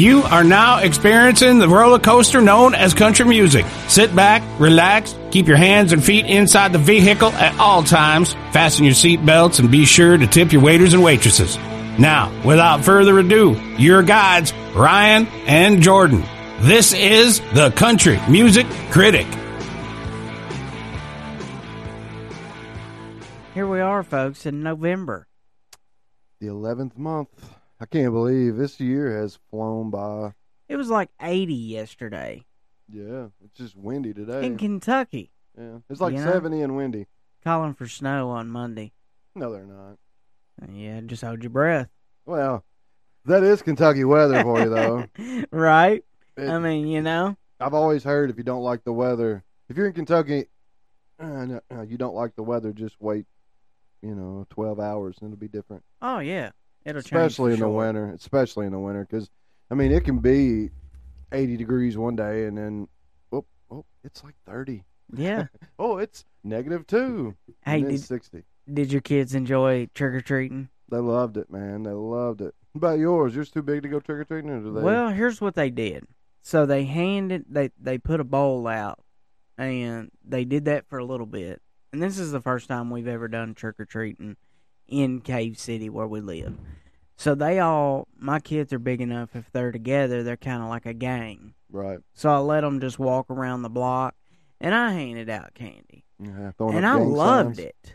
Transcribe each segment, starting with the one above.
You are now experiencing the roller coaster known as country music. Sit back, relax, keep your hands and feet inside the vehicle at all times, fasten your seat belts, and be sure to tip your waiters and waitresses. Now, without further ado, your guides, Ryan and Jordan. This is the Country Music Critic. Here we are, folks, in November. The 11th month. I can't believe this year has flown by. It was like 80 yesterday Yeah, it's just windy today. in Kentucky, yeah, it's like You know? 70 and windy. calling for snow on Monday. No, they're not. Yeah, just hold your breath. Well, that is Kentucky weather for you, though. right? It- I mean, you know, I've always heard if you don't like the weather, if you're in Kentucky, uh, no, no, you don't like the weather, just wait, you know, 12 hours and it'll be different. oh yeah, it'll especially in the winter. Especially in the winter, because I mean, it can be 80 degrees one day and then, oh, oh, it's like 30. Yeah. Oh, it's negative two. Hey, did, 60. did your kids enjoy trick or treating? They loved it, man. They loved it. What about yours? Yours too big to go trick or treating, or do they? Well, here's what they did. So they handed they they put a bowl out, and they did that for a little bit. And this is the first time we've ever done trick or treating in Cave City where we live. So they all, my kids are big enough. If they're together, they're kind of like a gang. right. So I let them just walk around the block, and I handed out candy, Yeah, and I loved signs. it.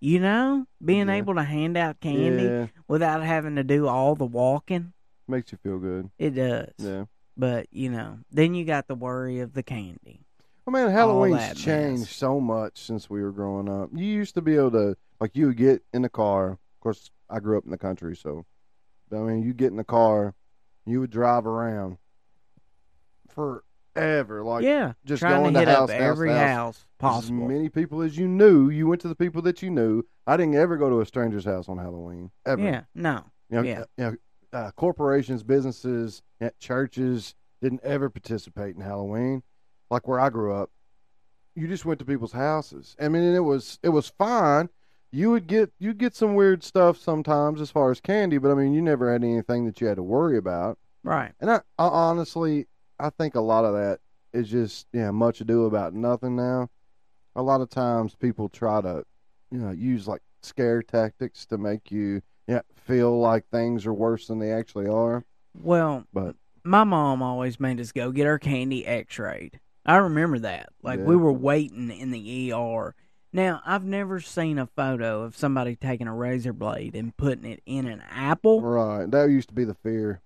You know, being Yeah. able to hand out candy Yeah, without having to do all the walking. makes you feel good. It does. Yeah. But you know, then you got the worry of the candy. Man, that Halloween's mess. changed so much since we were growing up. You used to be able to, like, you would get in the car. Of course, I grew up in the country, so, but, I mean, you get in the car, you would drive around forever, like, yeah, just going to to house every house house, As possible. many people as you knew, you went to the people that you knew. I didn't ever go to a stranger's house on Halloween ever. Yeah, no, You know, yeah. uh, you know, uh, corporations, businesses, uh, churches didn't ever participate in Halloween, like where I grew up. You just went to people's houses. I mean, and it was it was fine. You would get you get some weird stuff sometimes as far as candy, but I mean, you never had anything that you had to worry about. right. And I, I honestly, I think a lot of that is just yeah, much ado about nothing now. A lot of times people try to, you know, use like scare tactics to make you yeah feel like things are worse than they actually are. Well, But my mom always made us go get our candy X-rayed. I remember that. Like we were waiting in the ER. Now I've never seen a photo of somebody taking a razor blade and putting it in an apple. right, that used to be the fear.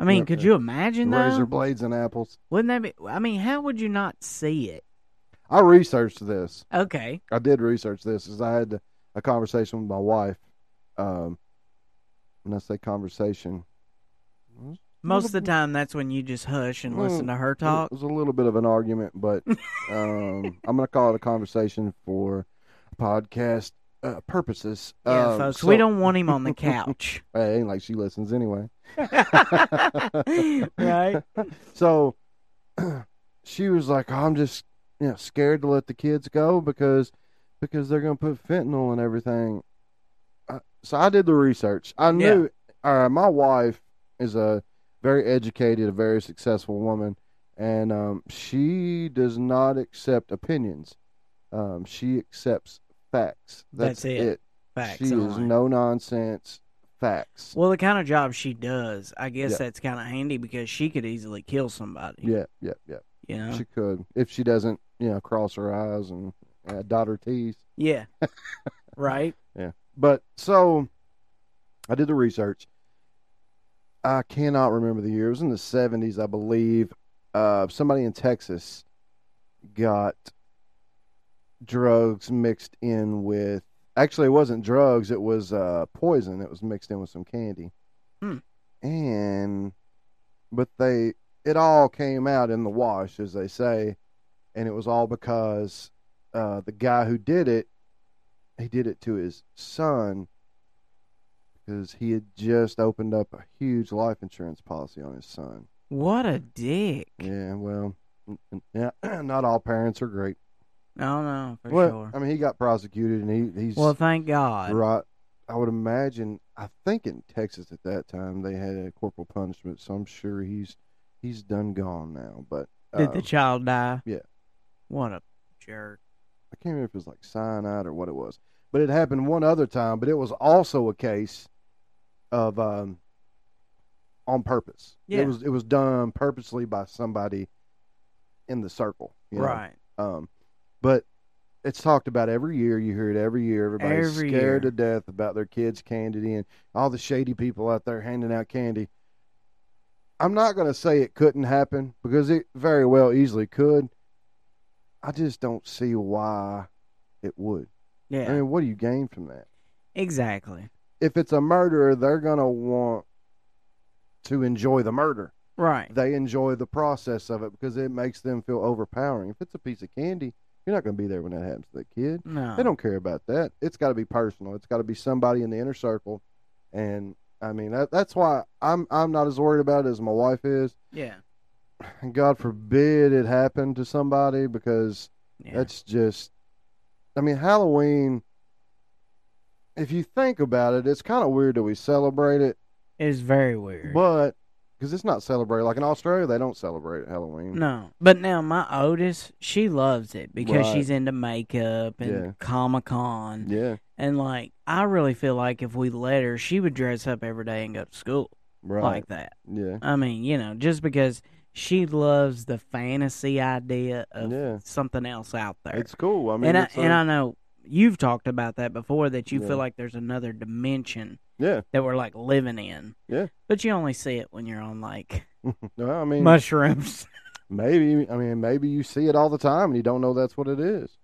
I mean, Yep, could you imagine Razor blades and apples. Wouldn't that be? I mean, how would you not see it? I researched this. Okay. I did research this as I had a conversation with my wife. Um, when I say conversation, Most of the time, that's when you just hush and listen to her talk. It was a little bit of an argument, but um, I'm going to call it a conversation for podcast uh, purposes. Yeah, Um, folks, so- we don't want him on the couch. Hey, ain't like she listens anyway. right? So she was like, "I'm just, you know, scared to let the kids go because because they're going to put fentanyl and everything." Uh, so I did the research. I knew uh, my wife is a very educated, a very successful woman, and um, she does not accept opinions. Um, she accepts facts. That's, That's it. Facts. She is no nonsense facts. Well, the kind of job she does, I guess Yeah. that's kind of handy because she could easily kill somebody. yeah, yeah, yeah. You know? She could if she doesn't, you know, cross her eyes and uh, dot her T's. yeah. right? Yeah. But so I did the research. I cannot remember the year. It was in the seventies, I believe. Uh, somebody in Texas got drugs mixed in with. Actually, it wasn't drugs. It was uh, poison. It was mixed in with some candy. Hmm. And, but they, it all came out in the wash, as they say, and it was all because uh, the guy who did it he did it to his son because he had just opened up a huge life insurance policy on his son. What a dick. Yeah, well, yeah, not all parents are great. No, no, for well, sure. I mean, he got prosecuted and he he's Well, thank God. right. I would imagine. I think in Texas at that time they had a corporal punishment, so I'm sure he's he's done gone now. But Did the um, child die? yeah. What a jerk. I can't remember if it was like cyanide or what it was, but it happened one other time. But it was also a case of um, on purpose. Yeah. It was it was done purposely by somebody in the circle. you know? Right. Um, but it's talked about every year. You hear it every year. Everybody's Every scared year. to death about their kids' candy and all the shady people out there handing out candy. I'm not going to say it couldn't happen because it very well easily could. I just don't see why it would. Yeah. I mean, what do you gain from that? exactly. If it's a murderer, they're going to want to enjoy the murder. Right. They enjoy the process of it because it makes them feel overpowering. If it's a piece of candy, you're not going to be there when that happens to the kid. No. They don't care about that. It's got to be personal. It's got to be somebody in the inner circle, and I mean that, that's why I'm I'm not as worried about it as my wife is. Yeah. God forbid it happened to somebody because Yeah. that's just. I mean Halloween. If you think about it, it's kind of weird that we celebrate it, it's very weird. but because it's not celebrated like in Australia, they don't celebrate Halloween. No, but now my Otis, she loves it because Right. she's into makeup and Yeah. Comic Con, Yeah, and like I really feel like if we let her, she would dress up every day and go to school right. like that. yeah, I mean, you know, just because she loves the fantasy idea of Yeah. something else out there. it's cool. I mean, and I, and I know you've talked about that before that you Yeah. feel like there's another dimension yeah, that we're like living in. Yeah. But you only see it when you're on like no, I mean, mushrooms. maybe. I mean, maybe you see it all the time and you don't know that's what it is.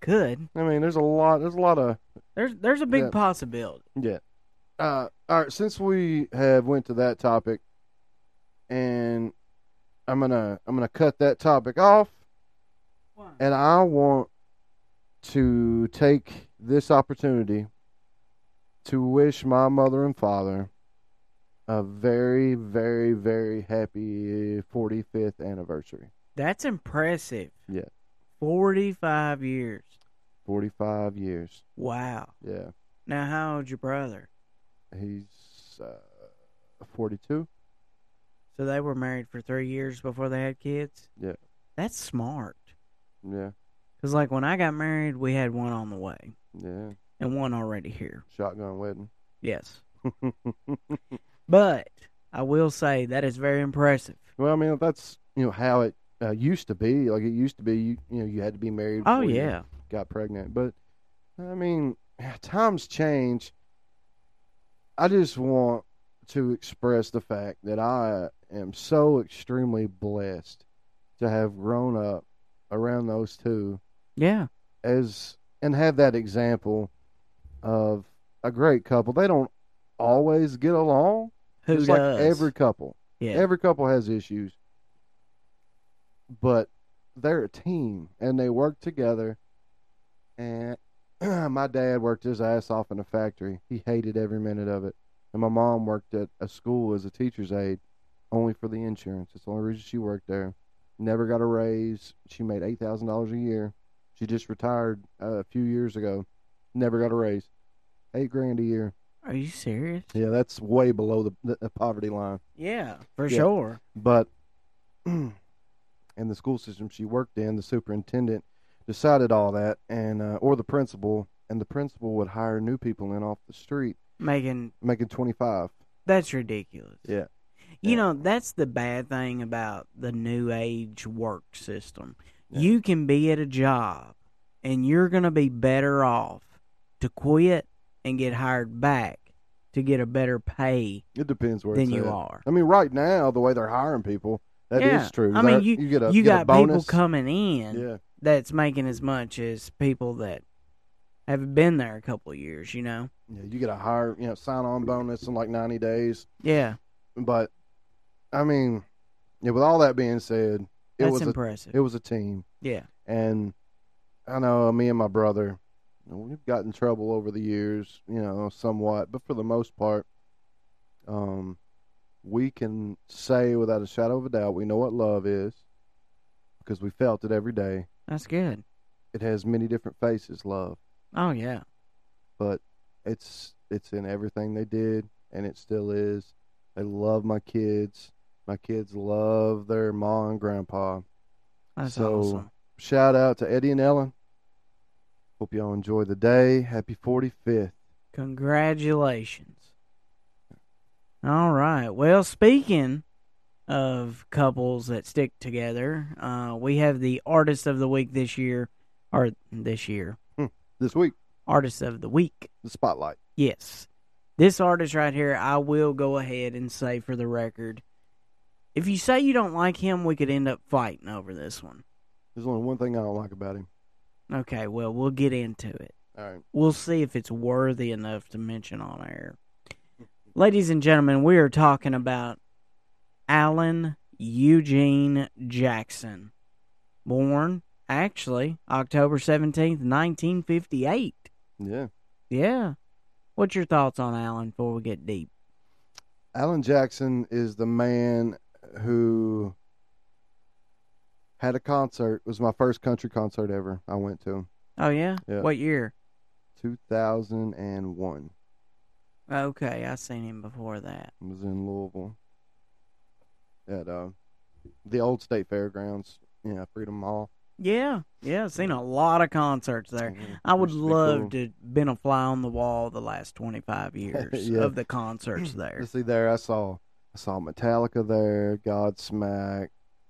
Could. I mean, there's a lot. There's a lot of There's there's a big Yeah. possibility. yeah. Uh, all right. Since we have went to that topic, and I'm gonna I'm gonna cut that topic off, and I want to take this opportunity to wish my mother and father a very very very happy 45th anniversary. That's impressive. Yeah. 45 years. 45 years. Wow. Yeah. Now, how old's your brother? He's uh, 42. So they were married for three years before they had kids? Yeah. That's smart. Yeah. Because, like, when I got married, we had one on the way Yeah. and one already here. Shotgun wedding. Yes. But I will say that is very impressive. well, I mean, that's you know how it uh, used to be. Like it used to be, you, you know, you had to be married. Oh, yeah. got pregnant. But I mean, times change. I just want to express the fact that I am so extremely blessed to have grown up around those two Yeah. as and have that example of a great couple. They don't always get along. Who just does? like every couple. yeah. Every couple has issues. But they're a team and they work together. And my dad worked his ass off in a factory. He hated every minute of it. And my mom worked at a school as a teacher's aide only for the insurance. It's the only reason she worked there. Never got a raise. She made $8,000 a year. She just retired uh, a few years ago. Never got a raise. Eight grand a year. Are you serious? Yeah, that's way below the, the, the poverty line. Yeah, for Yeah. sure. But in the school system she worked in, the superintendent decided all that, and uh, or the principal, and the principal would hire new people in off the street, Making making twenty five. that's ridiculous. Yeah. You Yeah. know, that's the bad thing about the new age work system. Yeah. You can be at a job and you're going to be better off to quit and get hired back to get a better pay It depends where than you at. are. I mean, right now the way they're hiring people, that is Yeah. true. I mean, They're- you- get a you get got people coming in Yeah, that's making as much as people that have been there a couple of years, you know? yeah, you get a higher, you know, sign on bonus in like ninety days. Yeah, But I mean, yeah. With all that being said, it that's was a, impressive. it was a team. yeah. And I know me and my brother, we've got in trouble over the years, you know, somewhat, but for the most part, um, we can say without a shadow of a doubt we know what love is because we felt it every day. That's good. It has many different faces, love, Oh, yeah. but it's it's in everything they did, and it still is. They love my kids. My kids love their ma and grandpa. That's So- awesome. Shout out to Eddie and Ellen. Hope y'all enjoy the day. Happy 45th. Congratulations. All right. Well, speaking of couples that stick together, uh, we have the artist of the week this year, or this year, This week, artist of the week. the spotlight. Yes. This artist right here, I will go ahead and say for the record, if you say you don't like him, we could end up fighting over this one. There's only one thing I don't like about him. Okay, well, we'll get into it. All right. We'll see if it's worthy enough to mention on air. Ladies and gentlemen, we are talking about Alan Eugene Jackson. Born, actually, October 17th, 1958. Yeah. Yeah. What's your thoughts on Alan before we get deep? Alan Jackson is the man who had a concert. It was my first country concert ever. I went to Oh, yeah? Yeah. What year? 2001. Okay, I seen him before that. It was in Louisville at uh, the old state fairgrounds. Yeah, Freedom Hall. Yeah, yeah, seen a lot of concerts there. Mhm. I would Used to be love cool. to been a fly on the wall the last twenty five years Yeah. of the concerts there. See there, I saw I saw Metallica there, Godsmack.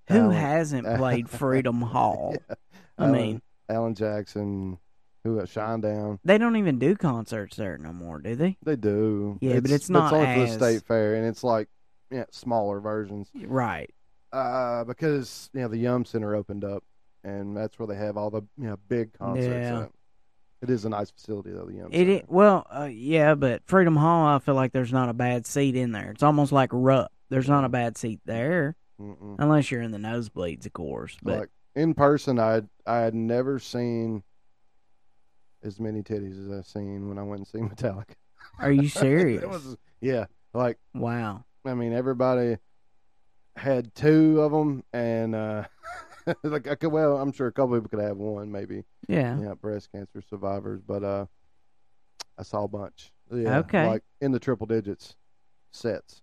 Who Alan- hasn't played Freedom Hall? Yeah. I Alan- mean, Alan Jackson, who at Shinedown. they don't even do concerts there no more, do they? They do. Yeah, but it's not only for as- the state fair, and it's like yeah, smaller versions. Right. Uh, because you know the Yum Center opened up, and that's where they have all the you know big concerts. Yeah. At. It is a nice facility though. The Yum It, well, uh, yeah, but Freedom Hall, I feel like there's not a bad seat in there. It's almost like Rupp. There's not a bad seat there, Mm-mm. unless you're in the nosebleeds, of course. But like in person, I I had never seen as many titties as I've seen when I went and seen Metallica. are you serious? it was yeah, like wow. I mean everybody had two of them, and uh like I could, well, I'm sure a couple people could have one maybe. Yeah. Yeah, breast cancer survivors, but uh I saw a bunch. Yeah, Okay. like in the triple digits sets.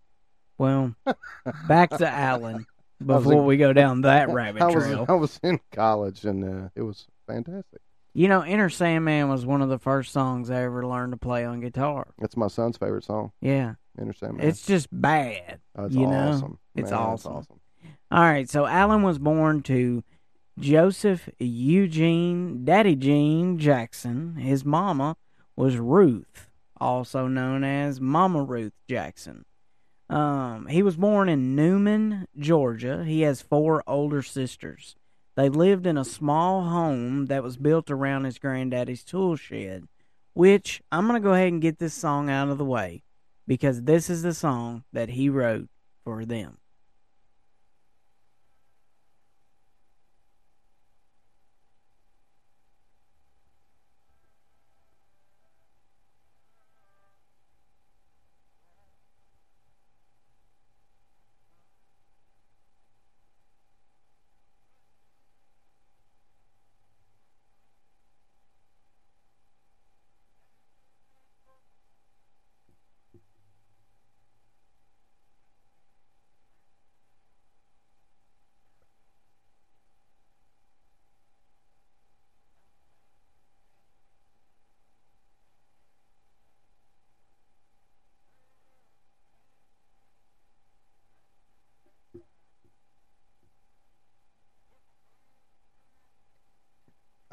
Well, back to Alan before a- we go down that rabbit I was trail. I was in college and uh, it was fantastic. You know, Enter Sandman was one of the first songs I ever learned to play on guitar. That's my son's favorite song. Yeah. Enter Sandman. It's just bad. Oh, it's you know, awesome. it's Man, awesome. All right, so Alan was born to Joseph Eugene Daddy Gene Jackson. His mama was Ruth, also known as Mama Ruth Jackson. Um, he was born in Newnan, Georgia. He has four older sisters. They lived in a small home that was built around his granddaddy's tool shed, which I'm going to go ahead and get this song out of the way because this is the song that he wrote for them.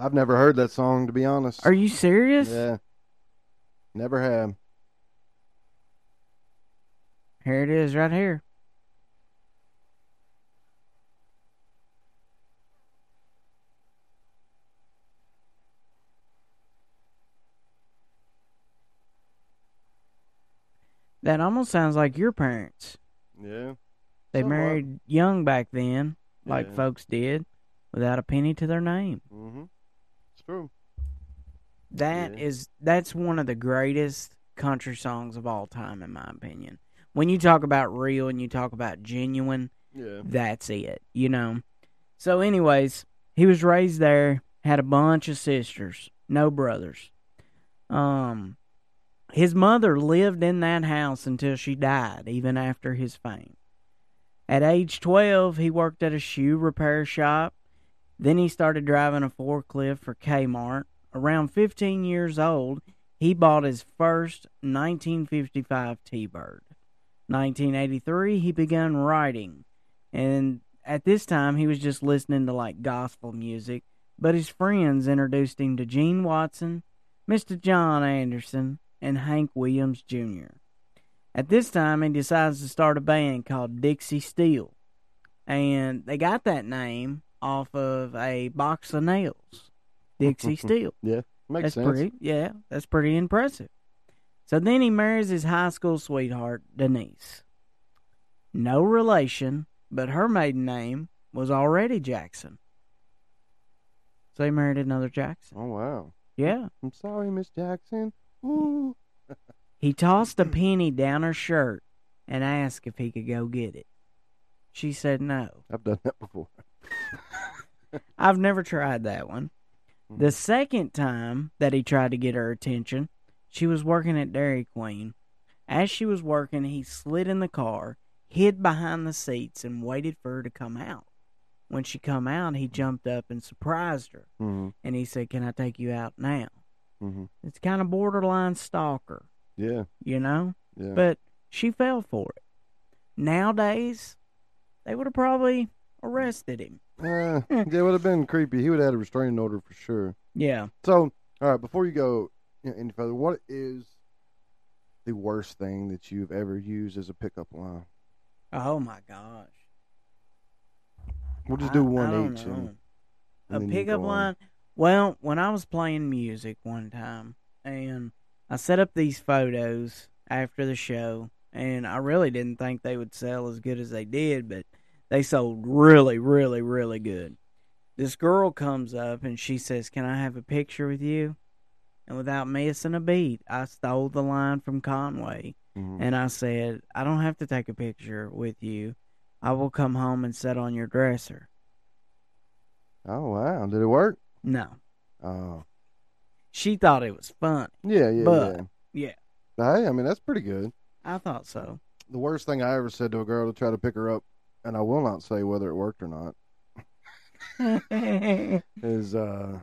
I've never heard that song to be honest. Are you serious? Yeah. Never have. Here it is, right here. That almost sounds like your parents. Yeah. They Somewhat. married young back then, like Yeah. folks did, without a penny to their name. Mm-hmm. It's true. That Yeah. is that's one of the greatest country songs of all time, in my opinion. When you talk about real and you talk about genuine, Yeah. that's it, you know. So, anyways, he was raised there, had a bunch of sisters, no brothers. Um, His mother lived in that house until she died, even after his fame. At age 12, he worked at a shoe repair shop. Then he started driving a forklift for Kmart. Around 15 years old, he bought his first 1955 T-Bird. 1983, he began writing, and at this time he was just listening to like gospel music. But his friends introduced him to Gene Watson, Mr. John Anderson, and Hank Williams Jr. At this time, he decides to start a band called Dixie Steel, and they got that name off of a box of nails, Dixie Steel. Yeah, makes that's sense. pretty. Yeah, that's pretty impressive. So then he marries his high school sweetheart, Denise. No relation, but her maiden name was already Jackson. So he married another Jackson. Oh wow. Yeah. I'm sorry, Miss Jackson. Ooh. He tossed a penny down her shirt and asked if he could go get it. She said no. I've done that before. I've never tried that one. The second time that he tried to get her attention, she was working at Dairy Queen. As she was working, he slid in the car, hid behind the seats, and waited for her to come out. When she come out, he jumped up and surprised her, hmm and he said, "Can I take you out now?" hmm It's kind of borderline stalker, Yeah. you know. Yeah. But she fell for it. Nowadays, they would have probably arrested him. Uh, it would have been creepy. He would have had a restraining order for sure. Yeah. So, all right, before you go you know, any further, what is the worst thing that you've ever used as a pickup line? Oh my gosh. We'll just do I one don't each. know. And, a and then pickup line. Well, when I was playing music one time, and I set up these photos after the show, and I really didn't think they would sell as good as they did, but they sold really, really, really good. This girl comes up and she says, "Can I have a picture with you?" And without missing a beat, I stole the line from Conway, Mhm. and I said, "I don't have to take a picture with you. I will come home and sit on your dresser." Oh wow! Did it work? No. Oh She thought it was funny. yeah, yeah, But- yeah. Yeah. Hey, I mean that's pretty good. I thought so. The worst thing I ever said to a girl to try to pick her up, and I will not say whether it worked or not, is uh,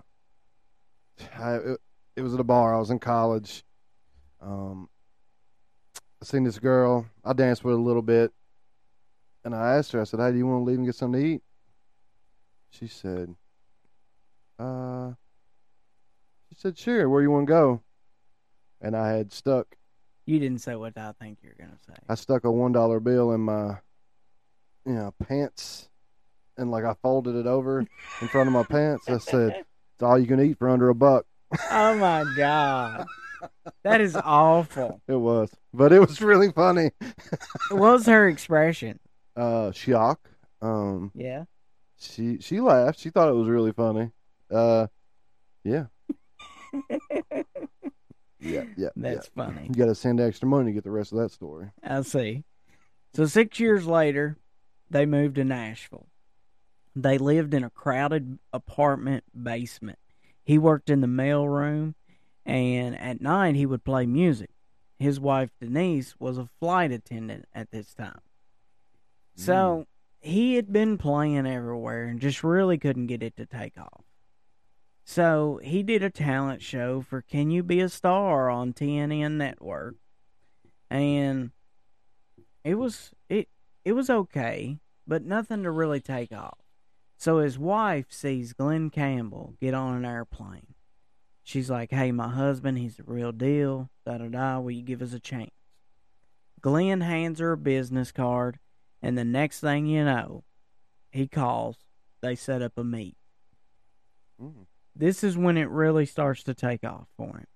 I, it, it was at a bar. I was in college. Um, I seen this girl. I danced with her a little bit, and I asked her. I said, "Hey, do you want to leave and get something to eat?" She said, "Uh." She said, "Sure. Where you want to go?" And I had stuck. you didn't say what I think you're gonna say. I stuck a one dollar bill in my, you know, pants, and like I folded it over in front of my pants. I said, "It's all you can eat for under a buck." Oh my god, that is awful. It was, but it was really funny. What was her expression? Uh, shock. Um, Yeah. she she laughed. She thought it was really funny. Uh, yeah, yeah, yeah. That's yeah. funny. You got to send extra money to get the rest of that story. I see. So six years later, they moved to Nashville. They lived in a crowded apartment basement. He worked in the mail room, and at night he would play music. His wife Denise was a flight attendant at this time. So hmm. he had been playing everywhere and just really couldn't get it to take off. So he did a talent show for Can You Be a Star on TNN Network. And it was it it was okay, but nothing to really take off. So his wife sees Glen Campbell get on an airplane. She's like, "Hey, my husband, he's the real deal. Da da da. Will you give us a chance?" Glenn hands her a business card, and the next thing you know, he calls. They set up a meet. Mm. This is when it really starts to take off for him.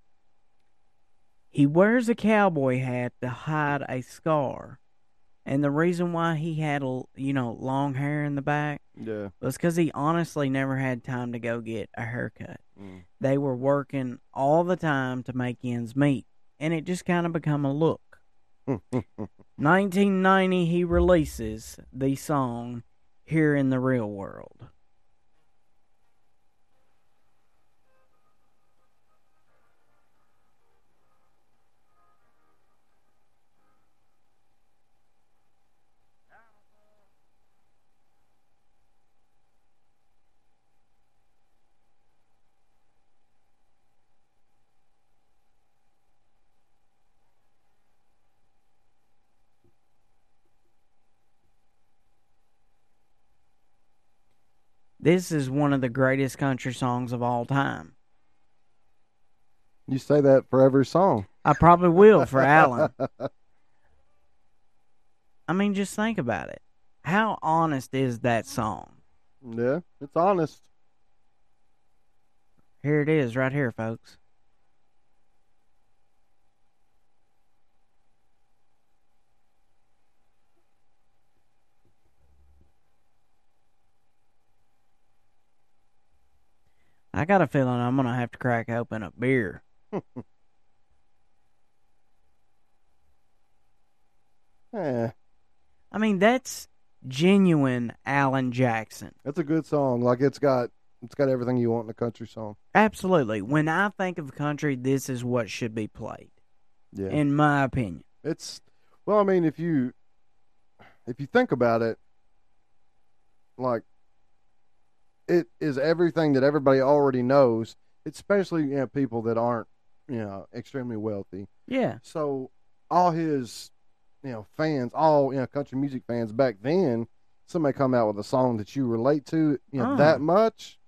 He wears a cowboy hat to hide a scar. And the reason why he had a you know long hair in the back Yeah. was because he honestly never had time to go get a haircut. Mm. They were working all the time to make ends meet, and it just kind of become a look. 1990, he releases the song "Here in the Real World." This is one of the greatest country songs of all time. You say that for every song. I probably will for Alan. I mean, just think about it. How honest is that song? Yeah, it's honest. Here it is, right here, folks. I got a feeling I'm gonna have to crack open a beer. Yeah, I mean, that's genuine Alan Jackson. that's a good song. Like it's got it's got everything you want in a country song. Absolutely. When I think of country, this is what should be played, Yeah, in my opinion. it's well. I mean, if you if you think about it, like it is everything that everybody already knows, especially you know people that aren't you know extremely wealthy. Yeah. So all his, you know, fans, all you know, country music fans back then, somebody come out with a song that you relate to, you know, Oh. that much.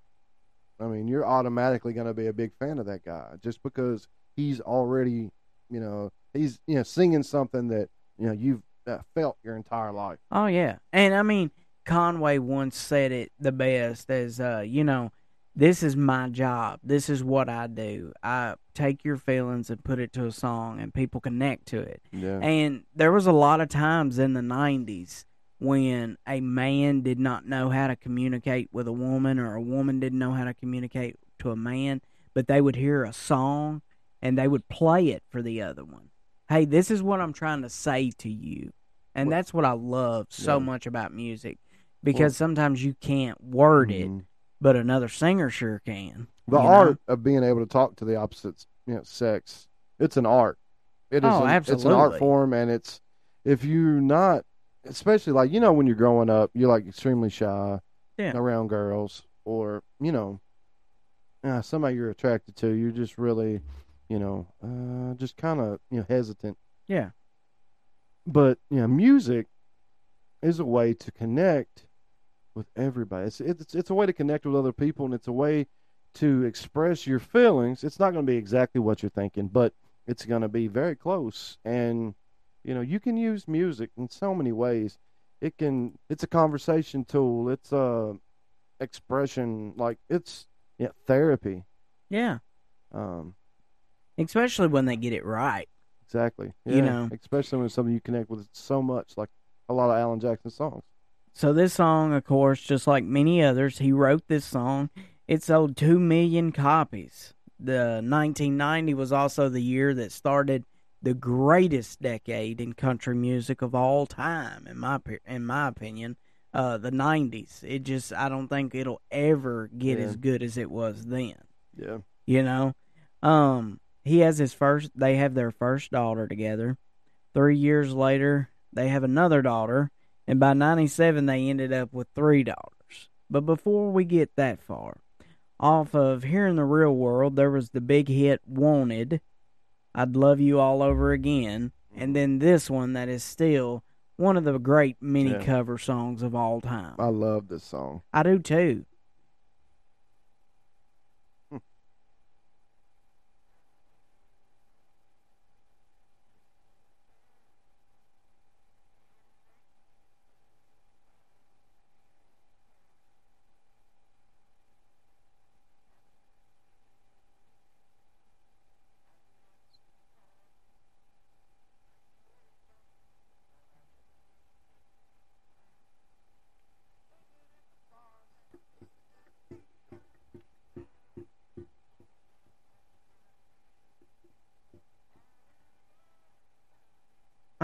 I mean, you're automatically going to be a big fan of that guy just because he's already, you know, he's you know singing something that you know you've uh, felt your entire life. Oh yeah, and I mean Conway once said it the best as uh, you know, this is my job. This is what I do. I take your feelings and put it to a song, and people connect to it. Yeah, And there was a lot of times in the '90s when a man did not know how to communicate with a woman, or a woman didn't know how to communicate to a man, but they would hear a song and they would play it for the other one. Hey, this is what I'm trying to say to you. And Well- that's what I love so Yeah. much about music because sometimes you can't word it, Mhm. but another singer sure can. the you know? art of being able to talk to the opposite you know, sex, it's an art. It is Oh, an, It's an art form, and it's if you're not, especially like you know when you're growing up, you're like extremely shy Yeah. around girls, or you know, uh, somebody you're attracted to, you're just really, you know, uh, just kind of you know hesitant. Yeah. But you know, music is a way to connect with everybody. It's it's it's a way to connect with other people, and it's a way to express your feelings. It's not going to be exactly what you're thinking, but it's going to be very close. And you know, you can use music in so many ways. It can. It's a conversation tool. It's a expression. Like it's yeah, therapy. Yeah. Um, Especially when they get it right. exactly. You Yeah, know. especially when it's something you connect with so much, like a lot of Alan Jackson songs. So this song, of course, just like many others, he wrote this song. It sold two million copies. The 1990 was also the year that started the greatest decade in country music of all time, in my in my opinion. Uh, the 90s. It just I don't think it'll ever get Yeah. as good as it was then. Yeah. You know, um, he has his first. They have their first daughter together. Three years later, they have another daughter, and by '97 they ended up with three daughters. But before we get that far, off of here in the real world, there was the big hit "Wanted." I'd love you all over again, and mm-hmm. then this one that is still one of the great mini Yeah. cover songs of all time. I love this song. I do too.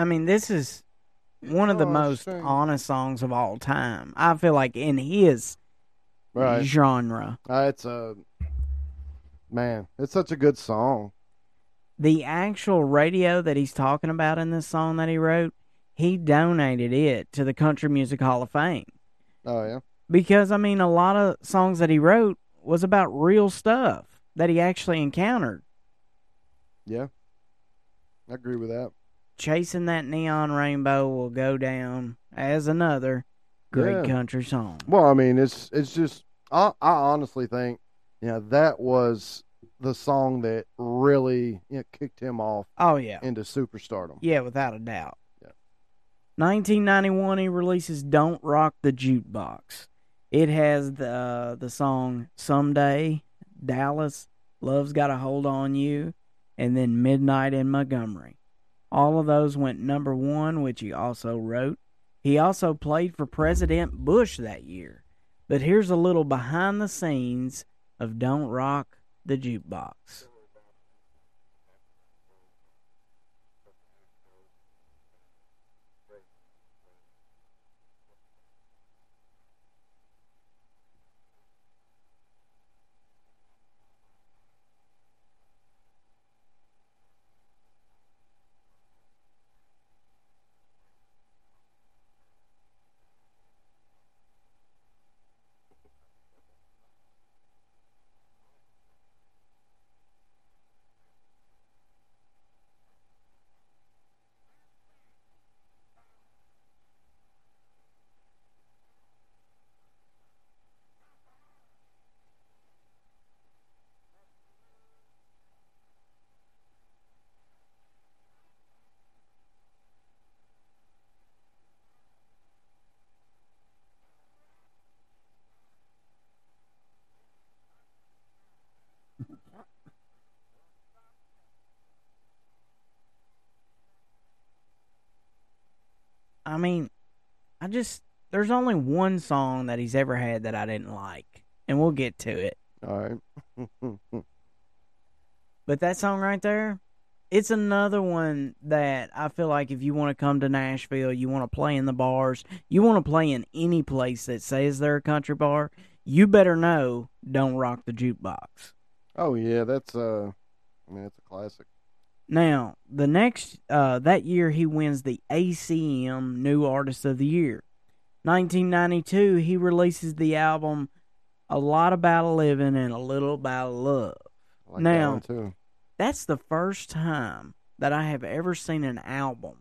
Mean, this is one of the Oh, most honest songs of all time. I feel like in his Right. genre, Uh, it's a man. It's such a good song. the actual radio that he's talking about in this song that he wrote, he donated it to the Country Music Hall of Fame. Oh yeah. Because I mean, a lot of songs that he wrote was about real stuff that he actually encountered. Yeah. I agree with that. Chasing that neon rainbow will go down as another great Yeah. country song. Well, I mean, it's it's just I, I honestly think, yeah, that was the song that really you know, kicked him off Oh yeah, into superstardom. yeah, without a doubt. Yeah. 1991, he releases "Don't Rock the Jukebox." It has the uh, the song "Someday," "Dallas," "Love's Got a Hold on You," and then "Midnight in Montgomery." All of those went number one, which he also wrote. He also played for President Bush that year. But here's a little behind the scenes of "Don't Rock the Jukebox." I mean, I just there's only one song that he's ever had that I didn't like, and we'll get to it. All right. But that song right there, it's another one that I feel like if you want to come to Nashville, you want to play in the bars, you want to play in any place that says they're a country bar, you better know Don't Rock the Jukebox. oh yeah, that's uh, I mean, it's a classic. Now, the next uh, that year he wins the ACM New Artist of the Year. 1992, he releases the album A Lot About Living and a Little About Love. Like Now- that too. That's the first time that I have ever seen an album.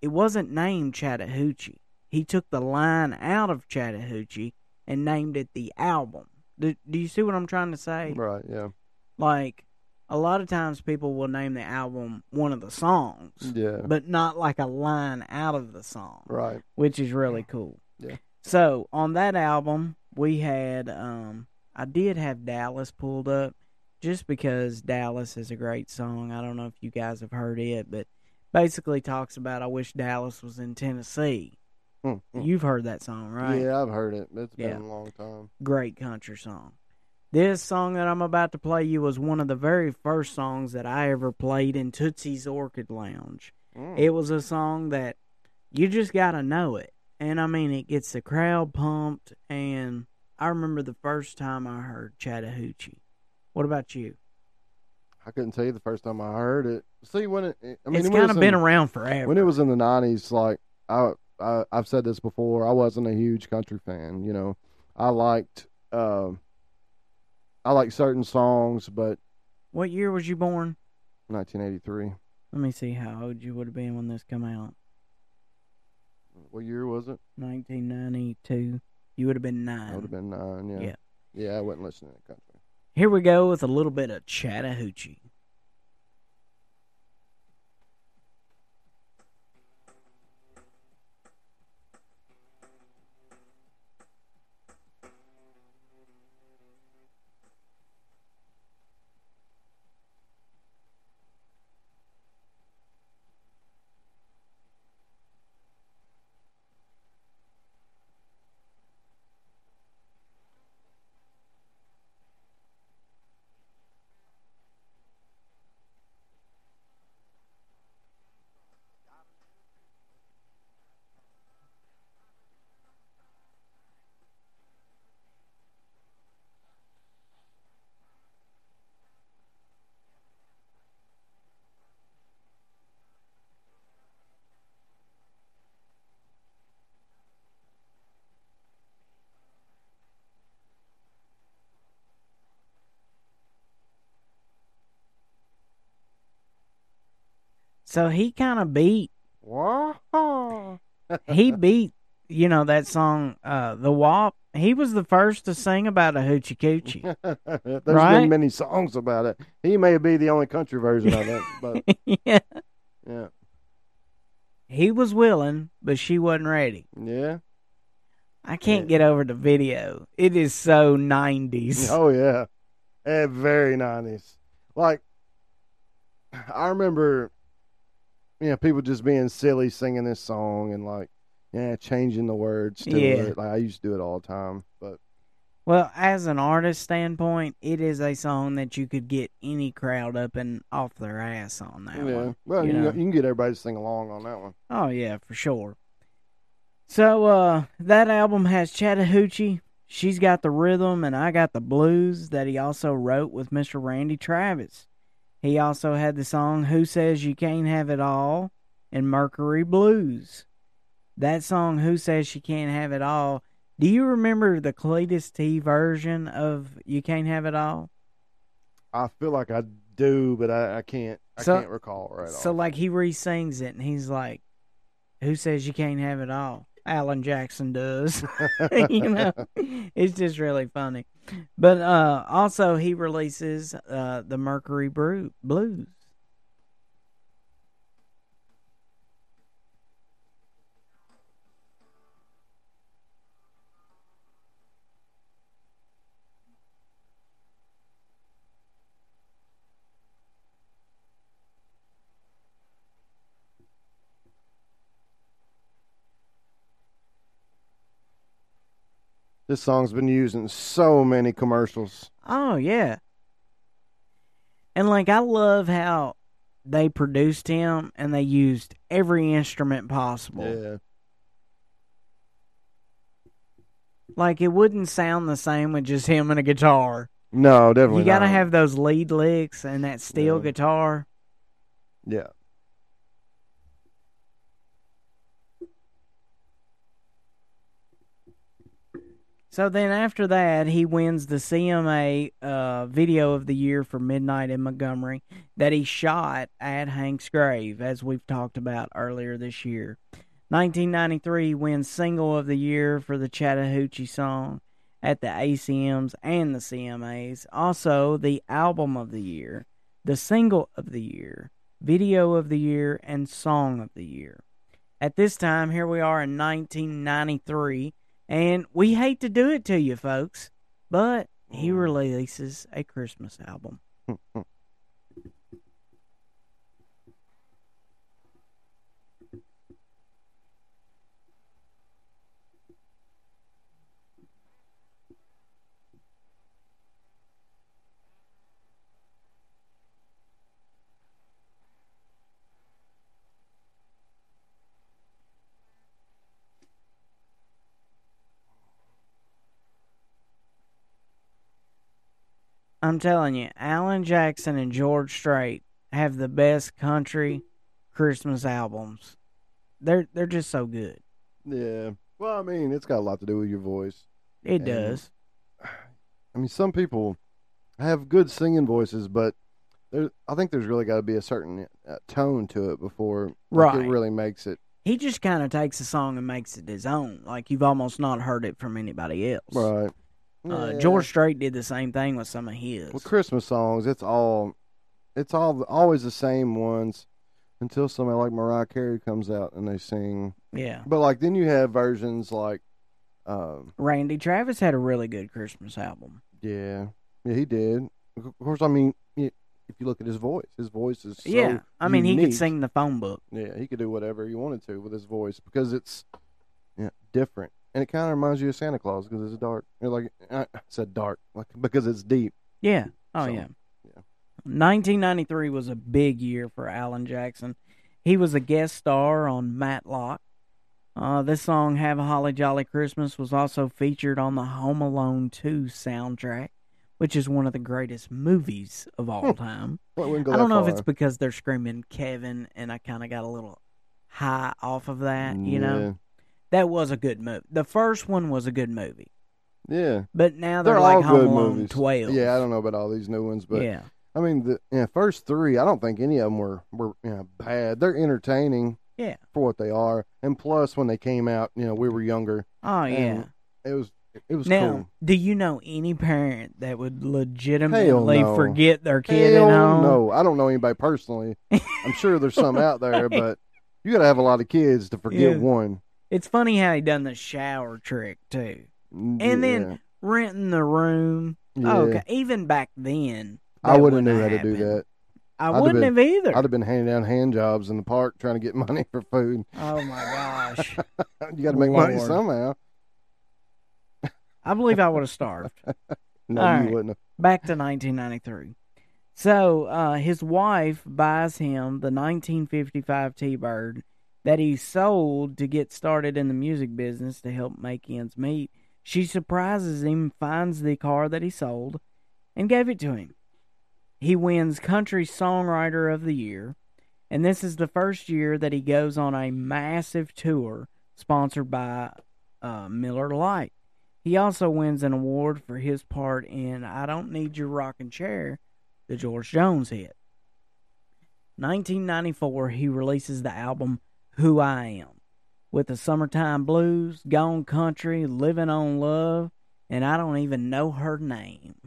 It wasn't named Chattahoochee. He took the line out of Chattahoochee and named it the album. Do, do you see what I'm trying to say? Right. Yeah. Like, a lot of times people will name the album one of the songs, Yeah. but not like a line out of the song, Right. which is really cool. Yeah. So, on that album, we had, um, I did have Dallas pulled up just because Dallas is a great song. I don't know if you guys have heard it, but basically talks about I wish Dallas was in Tennessee. Hmm. You've heard that song, right? Yeah, I've heard it. It's Yeah. been a long time. Great country song. This song that I'm about to play you was one of the very first songs that I ever played in Tootsie's Orchid Lounge. Mm. It was a song that you just got to know it. And I mean, it gets the crowd pumped. And I remember the first time I heard Chattahoochee. What about you? I couldn't tell you the first time I heard it. See when it. I mean, it's kind of been in- around forever. when it was in the nineties. Like I, I, I've said this before. I wasn't a huge country fan. You know, I liked, um, I like certain songs, but what year was you born? 1983. Let me see how old you would have been when this come out. What year was it? 1992. You would have been nine. I would have been nine. Yeah. Yeah. Yeah, I wasn't listening to country. Here we go with a little bit of Chattahoochee. So he kind of beat he beat you know that song uh the WAP he was the first to sing about a hoochie coochie. There's Right? been many songs about it. He may be the only country version of it, but yeah. yeah, He was willing, but she wasn't ready. yeah, I can't Yeah. get over the video. It is so 90s. oh yeah, and very nineties. Like I remember, you know, people just being silly singing this song and like, yeah, changing the words to Yeah. it. Like I used to do it all the time, but Well, as an artist standpoint, it is a song that you could get any crowd up and off their ass on that yeah, one. well, you you, know. you can get everybody to sing along on that one. Oh yeah, for sure. So uh that album has Chattahoochee. She's got the rhythm and I got the blues that he also wrote with Mr. Randy Travis. He also had the song Who Says You Can't Have It All and Mercury Blues. That song Who Says She Can't Have It All. Do you remember the Cletus T version of You Can't Have It All? I feel like I do, but I, I can't. I So- can't recall right So off. like he re-sings it and he's like, "Who says you can't have it all?" Alan Jackson does. you know, it's just really funny. But uh, also he releases uh, the Mercury Brew- Blues. This song's been used in so many commercials. Oh yeah. And like I love how they produced him and they used every instrument possible. Yeah. Like it wouldn't sound the same with just him and a guitar. No, definitely. you got to have those lead licks and that steel Yeah. guitar. Yeah. So then after that, he wins the CMA uh, Video of the Year for Midnight in Montgomery that he shot at Hank's grave, as we've talked about earlier this year. 1993 he wins Single of the Year for the Chattahoochee song at the ACMs and the CMAs. Also, the Album of the Year, the Single of the Year, Video of the Year, and Song of the Year. At this time, here we are in 1993. And we hate to do it to you, folks, but he mm. releases a Christmas album. Hmm, hmm. I'm telling you, Alan Jackson and George Strait have the best country Christmas albums. They're they're just so good. Yeah. Well, I mean, it's got a lot to do with your voice. It And- does. I mean, some people have good singing voices, but there, I think there's really got to be a certain uh, tone to it before like, it really makes it. He just kind of takes a song and makes it his own. Like you've almost not heard it from anybody else. Right. Uh, Yeah. George Strait did the same thing with some of his. With Christmas songs, it's all, it's all always the same ones until somebody like Mariah Carey comes out and they sing. yeah. But like then you have versions like, um, Randy Travis had a really good Christmas album. yeah, yeah, he did. Of course, I mean, if you look at his voice, his voice is so yeah. I mean, he could sing the phone book. Yeah, he could do whatever he wanted to with his voice because it's yeah, different, and it kind of reminds you of Santa Claus because it's dark. You're like I said, dark, like because it's deep. Yeah. Oh, So, yeah. yeah. 1993 was a big year for Alan Jackson. He was a guest star on Matlock. Uh, this song, Have a Holly Jolly Christmas, was also featured on the Home Alone 2 soundtrack, which is one of the greatest movies of all time. Well, we can go I don't know if it's because they're screaming Kevin, and I kind of got a little high off of that, you know? That was a good movie. The first one was a good movie. Yeah. But now they're, They're like all Home good Alone movies. 12. Yeah, I don't know about all these new ones, but yeah. I mean, the yeah, first three, I don't think any of them were were you know, bad. They're entertaining. Yeah. for what they are, and plus when they came out, you know, we were younger. Oh, yeah. It was It was now, cool. do you know any parent that would legitimately no. forget their kid Hell at home? no, I don't know anybody personally. I'm sure there's some out there, but you got to have a lot of kids to forget Yeah. one. It's funny how he done the shower trick too, and then renting the room. yeah. Oh, okay, even back then, I wouldn't have knew how to do that. I I'd wouldn't been- have either. I'd have been handing down hand jobs in the park trying to get money for food. Oh my gosh, you got to make money somehow. I believe I would have starved. No, All you right. wouldn't have. Back to 1993. So uh, his wife buys him the 1955 T-Bird that he sold to get started in the music business to help make ends meet. She surprises him, finds the car that he sold, and gave it to him. He wins Country Songwriter of the Year, and this is the first year that he goes on a massive tour sponsored by uh, Miller Lite. He also wins an award for his part in I Don't Need Your Rocking Chair, the George Jones hit. 1994, he releases the album Who I Am with the Summertime Blues, Gone Country, Living on Love, and I don't even know her name.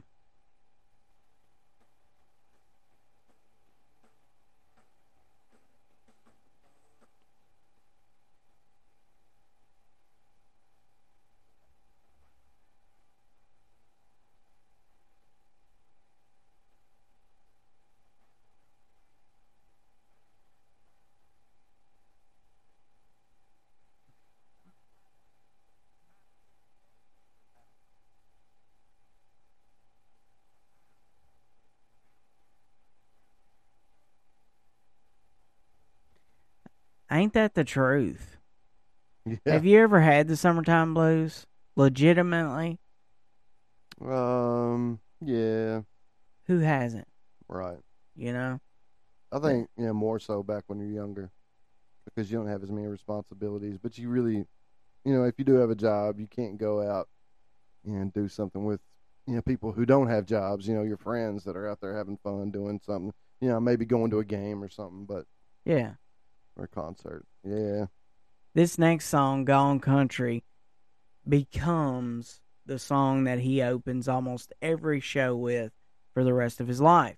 Ain't that the truth? Yeah. Have you ever had the Summertime Blues? Legitimately? Um. Yeah. Who hasn't? Right. You know? I think yeah more so back when you're younger, because you don't have as many responsibilities. But you really, you know, if you do have a job, you can't go out and do something with you know people who don't have jobs. You know, your friends that are out there having fun doing something. You know, maybe going to a game or something, but Yeah. Or concert. Yeah. this next song, Gone Country, becomes the song that he opens almost every show with for the rest of his life.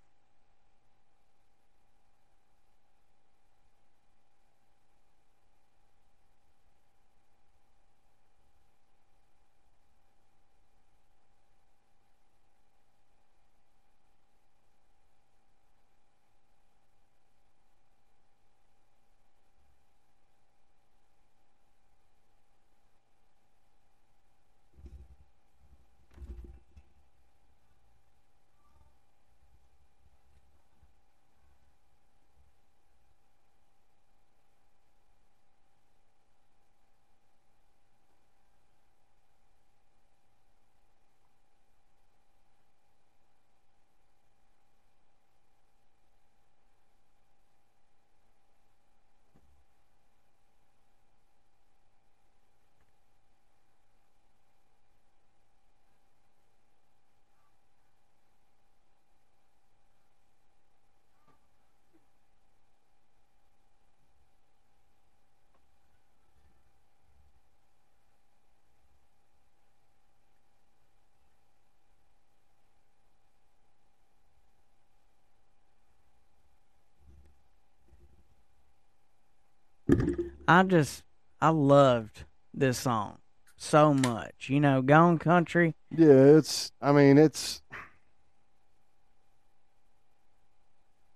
I just I loved this song so much. You know, Gone Country. Yeah, it's. I mean, it's.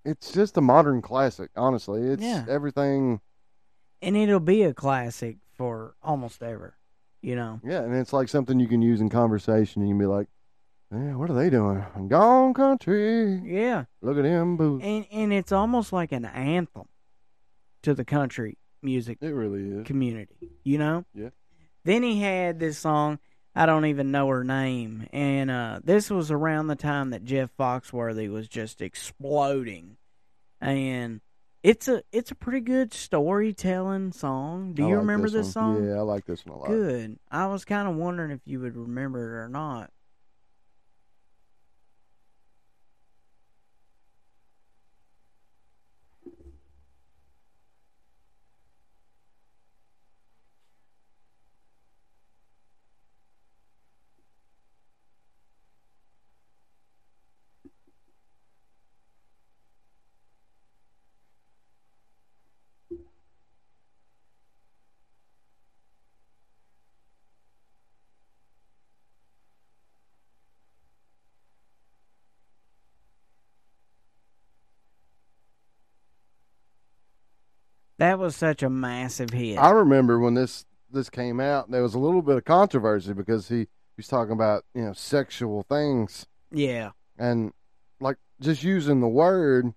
It's just a modern classic. Honestly, it's Yeah. everything. And it'll be a classic for almost ever. You know. Yeah, and it's like something you can use in conversation, and you can be like, "Yeah, what are they doing? Gone country. Yeah. Look at him, boo." And and it's almost like an anthem to the country music It really is. community, you know? Yeah. Then he had this song, I don't even know her name. And uh, this was around the time that Jeff Foxworthy was just exploding. And it's a it's a pretty good storytelling song. Do I you like remember this, one. song? Yeah, I like this one a lot. Good. I was kind of wondering if you would remember it or not. That was such a massive hit. I remember when this this came out, there was a little bit of controversy because he, he was talking about you know sexual things yeah. and like just using the word.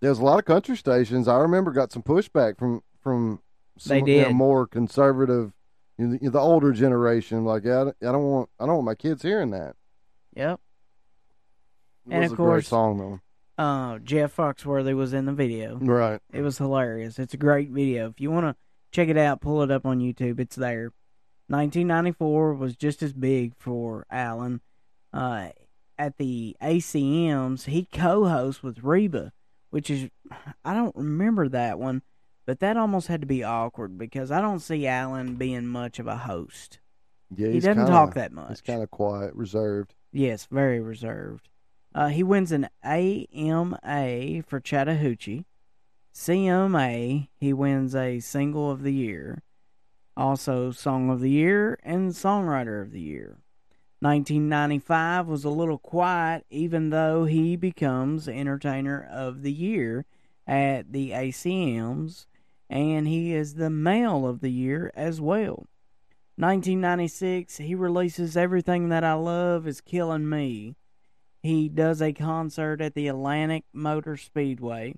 There's a lot of country stations. I remember got some pushback from from some They you know, did. more conservative, you know, the, the older generation. Like, yeah, I don't- want I don't want my kids hearing that. Yep. It And was of a great course- song though. Uh, Jeff Foxworthy was in the video. Right. It was hilarious. It's a great video. If you want to check it out, pull it up on YouTube. It's there. 1994 was just as big for Alan. Uh, at the ACMs, he co-hosts with Reba, which is I don't remember that one, but that almost had to be awkward because I don't see Alan being much of a host. Yeah, He doesn't kinda- talk that much. He's kind of quiet, reserved. Yes, very reserved. Uh, he wins an AMA for Chattahoochee. CMA, he wins a Single of the Year. Also, Song of the Year and Songwriter of the Year. 1995 was a little quiet, even though he becomes Entertainer of the Year at the ACMs, and he is the Male of the Year as well. 1996, he releases Everything That I Love Is Killing Me. He does a concert at the Atlantic Motor Speedway.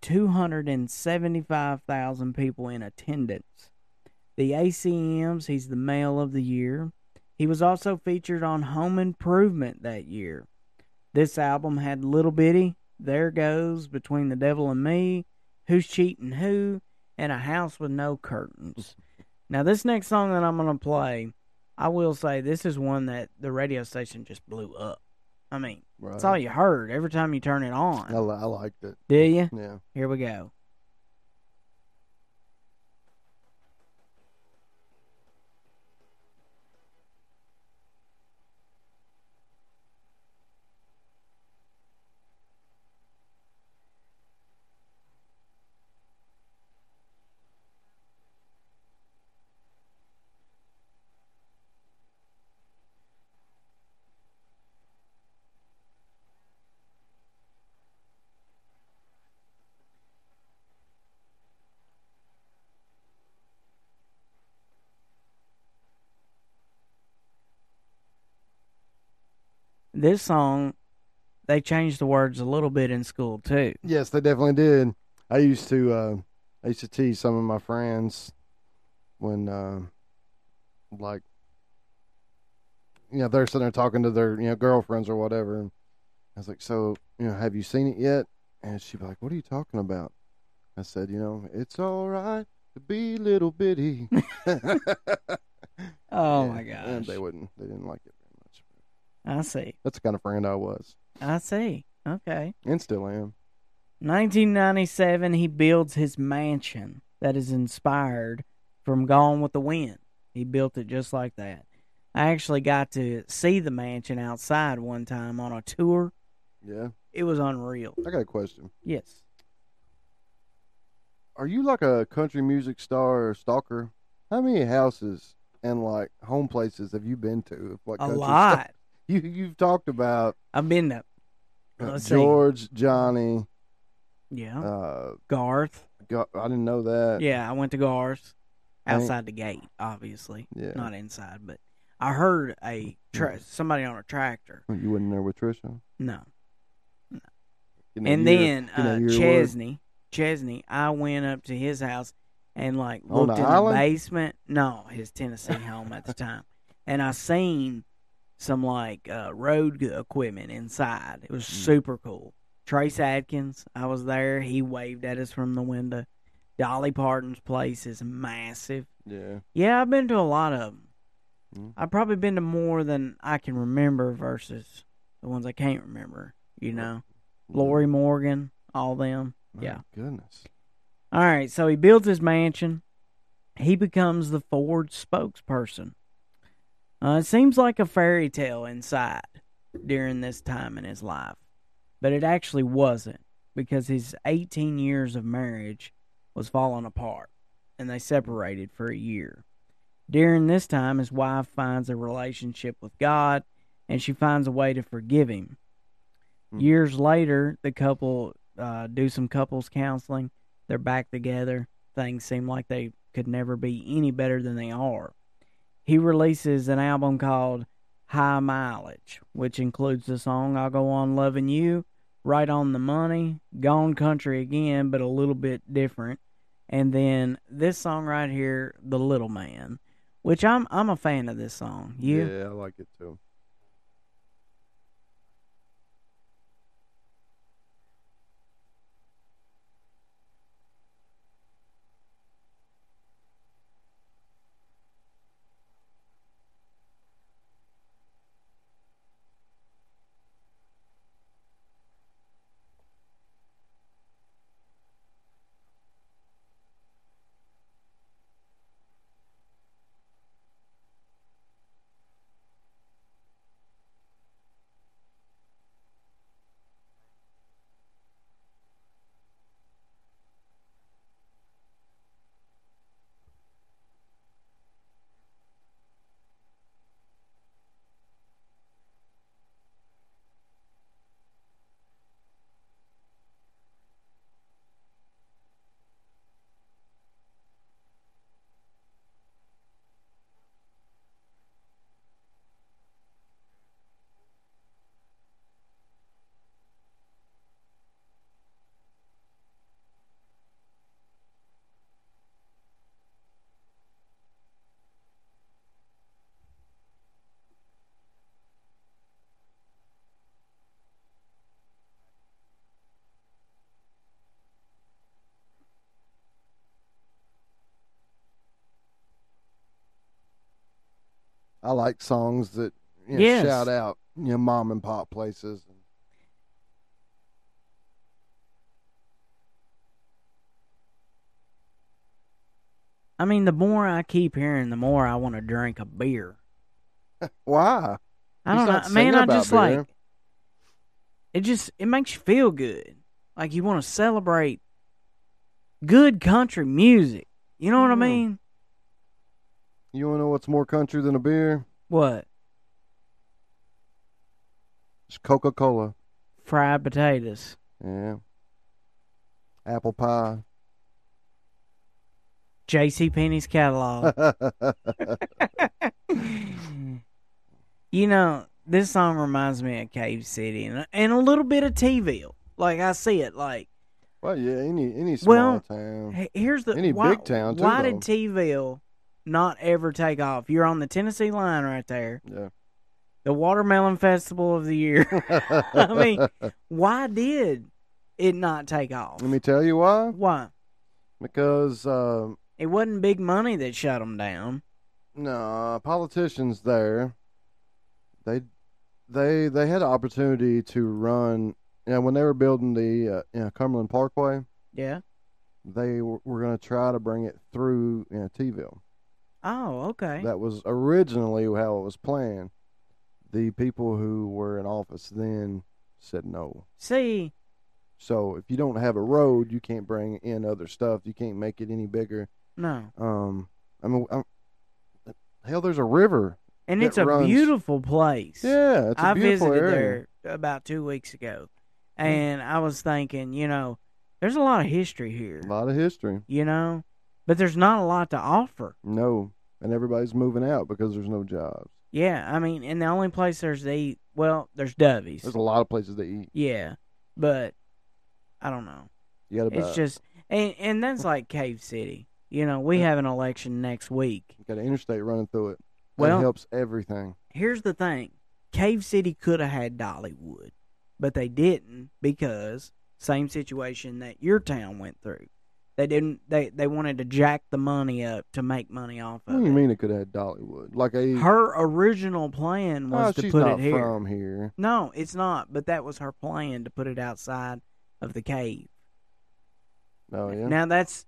275,000 people in attendance. The ACMs, he's the Male of the Year. He was also featured on Home Improvement that year. This album had Little Bitty, There Goes, Between the Devil and Me, Who's Cheating Who, and A House with No Curtains. Now, this next song that I'm going to play, I will say this is one that the radio station just blew up. I mean, Right. that's all you heard every time you turn it I, on. li- I liked it. Do you? Yeah. Here we go. This song, they changed the words a little bit in school too. Yes, they definitely did. I used to uh I used to tease some of my friends when uh like you know, they're sitting there talking to their, you know, girlfriends or whatever and I was like, So, you know, have you seen it yet? And she'd be like, What are you talking about? I said, you know, it's all right to be little bitty. Oh Yeah, my And they wouldn't they didn't like it. I see. That's the kind of friend I was. I see. Okay. And still am. 1997, he builds his mansion that is inspired from Gone with the Wind. He built it just like that. I actually got to see the mansion outside one time on a tour. Yeah. It was unreal. I got a question. Yes. are you like a country music star or stalker? How many houses and like home places have you been to? Like A lot. stuff? You you've talked about I've been to uh, Let's see. George, Johnny. yeah. Uh, Garth. go- I didn't know that. Yeah, I went to Garth ain't- outside the gate, obviously. Yeah. Not inside, but I heard a tra- somebody on a tractor. You went in there with Trisha. No. You know and then you know uh, who your word- Chesney, Chesney, I went up to his house and like On looked the in island? the basement. No, his Tennessee home at the time, and I seen some like uh, road equipment inside. It was Hmm. super cool. Trace Adkins, I was there. He waved at us from the window. Dolly Parton's place is massive. Yeah. Yeah, I've been to a lot of them. Mm. I've probably been to more than I can remember versus the ones I can't remember. You know, Lorrie Morgan, all them. My yeah. Goodness. All right, so he builds his mansion. He becomes the Ford spokesperson. Uh, it seems like a fairy tale inside during this time in his life, but it actually wasn't because his 18 years of marriage was falling apart and they separated for a year. During this time, his wife finds a relationship with God and she finds a way to forgive him. Hmm. Years later, the couple uh, do some couples counseling They're back together. Things seem like they could never be any better than they are. He releases an album called High Mileage, which includes the song I'll Go On Loving You, Right on the Money, Gone Country Again, but a little bit different. And then this song right here, The Little Man, which I'm I'm a fan of this song. You? Yeah, I like it too. I like songs that you know, Yes. shout out you know mom and pop places. I mean, the more I keep hearing, the more I want to drink a beer. Why? I don't know, man. I just beer. like it. Just it makes you feel good. Like you want to celebrate good country music. You know what I Mm. mean? You want to know what's more country than a beer? What It's Coca Cola. fried potatoes? Yeah. Apple pie. J.C. Penney's catalog. you know, this song reminds me of Cave City and and a little bit of T-ville. Like I see it. Like well, yeah, any any small Well, town. Here's the Any why, big town, too, Why though. did T-ville not ever take off? You're on the Tennessee line right there, Yeah. the Watermelon Festival of the year. I mean, why did it not take off? Let me tell you why. Why? Because um, It wasn't big money that shut them down. no politicians there, they they they had an opportunity to run. You know, when they were building the uh, you know, Cumberland Parkway, Yeah. they were, were going to try to bring it through you know, T-ville. Oh, okay. That was originally how it was planned. The people who were in office then said no. See, So if you don't have a road, you can't bring in other stuff. You can't make it any bigger. no, Um, I mean, I'm, hell, there's a river. and it's a runs- beautiful place. Yeah, it's a I visited area. there about two weeks ago, and I was thinking, you know, there's a lot of history here. A lot of history. You know, but there's not a lot to offer. No, and everybody's moving out because there's no jobs. Yeah, I mean, and the only place there's eat, well, there's Dovey's. There's a lot of places to eat. yeah, but I don't know. You got to It's just, and and that's like Cave City. You know, we have an election next week. got an interstate running through it. Well- that helps everything. Here's the thing: Cave City could have had Dollywood, but they didn't because same situation that your town went through. They didn't. They they wanted to jack the money up to make money off What of do you it. mean it could have had Dollywood? Like a Her original plan was oh, to put it here. from here. No, it's not. But that was her plan to put it outside of the cave. Oh yeah. Now that's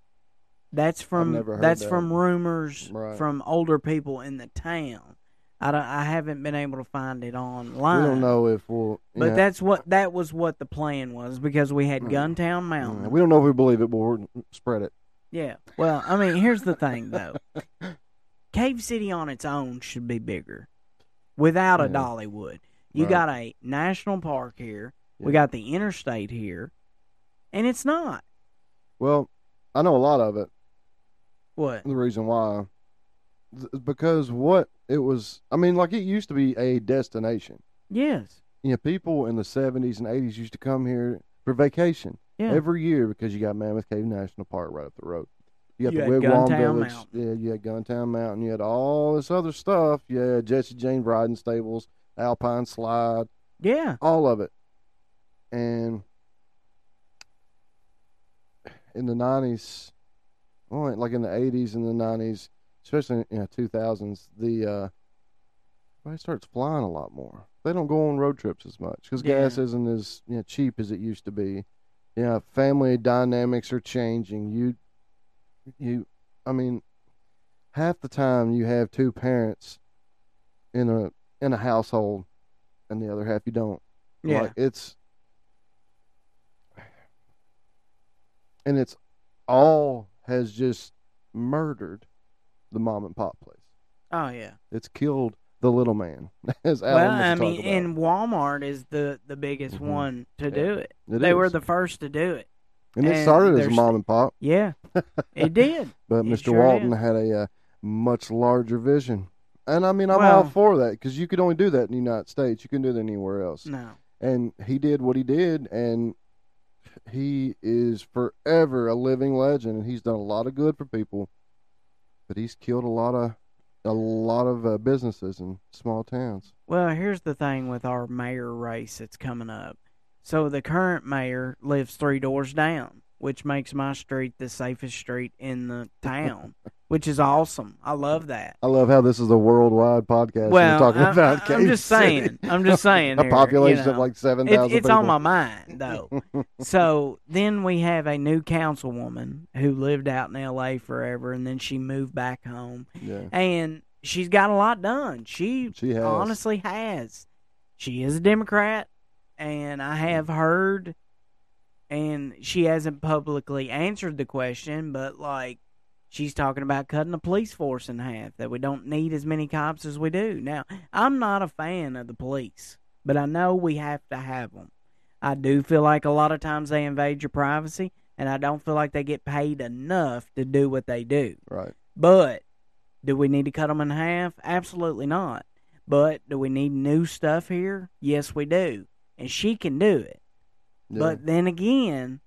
that's from that's that. from rumors Right. from older people in the town. I don't, I haven't been able to find it online. we don't know if we'll. But yeah. that's what that was what the plan was because we had Mm. Guntown Mm, Mountain. we don't know if we believe it, but we'll spread it. Yeah. Well, I mean, here's the thing though. Cave City on its own should be bigger. Without a Dollywood. You Right. got a national park here. We got the interstate here. And it's not. Well, I know a lot of it. What? The reason why, because what it was. I mean, like it used to be a destination. Yes. You know, people in the seventies and eighties used to come here for vacation Yeah. every year because you got Mammoth Cave National Park right up the road. You got You the Wigwam Village. Mountain. Yeah, you had Guntown Mountain. You had all this other stuff. Yeah, Jesse James Riding Stables, Alpine Slide, yeah. all of it. And in the nineties, well, like in the eighties and the nineties, especially in the two thousands, the uh, everybody starts flying a lot more. They don't go on road trips as much because Yeah. gas isn't as you know, cheap as it used to be. Yeah, family dynamics are changing. You, you, I mean, half the time you have two parents in a in a household, and the other half you don't. Yeah. Like it's and it's all has just murdered the mom and pop place. oh yeah. It's killed the little man, as well, Alan was I mean, about. and Walmart is the the biggest Mhm. one to Yeah. do it. It they were the first to do it. and it started as a mom and pop, Yeah. it did. but it Mr. sure Walton did. had a uh, much larger vision. And I mean, I'm all for that because you could only do that in the United States. You couldn't do that anywhere else. No. and he did what he did and he is forever a living legend and he's done a lot of good for people but he's killed a lot of a lot of uh, businesses in small towns Well, here's the thing with our mayor race that's coming up. So the current mayor lives three doors down, which makes my street the safest street in the town, which is awesome. I love that. i love how this is a worldwide podcast well, we're talking I, about am Cave just saying. I'm just saying. a here, population you of like 7000 It's, it's people on my mind though. so then we have a new councilwoman who lived out in L.A. forever, and then she moved back home, yeah and she's got a lot done. She she has honestly has. She is a Democrat, and I have heard, and she hasn't publicly answered the question, but like she's talking about cutting the police force in half, that we don't need as many cops as we do. Now, I'm not a fan of the police, but I know we have to have them. I do feel like a lot of times they invade your privacy, and I don't feel like they get paid enough to do what they do. right But do we need to cut them in half? Absolutely not. But do we need new stuff here? Yes, we do. And she can do it. Yeah. But then again,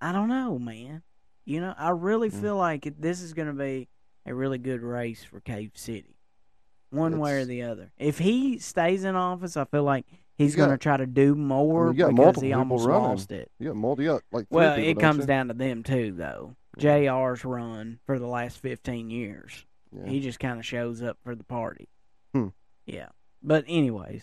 I don't know, man. You know, I really Mm. feel like it, this is going to be a really good race for Cave City, one way or the other. If he stays in office, I feel like he's going to try to do more you got because multiple he people almost running. lost it. you got multi you got like Well, people, it comes you? down to them too, though. Yeah. JR's run for the last fifteen years. yeah. He just kind of shows up for the party. Hmm. Yeah. But anyways,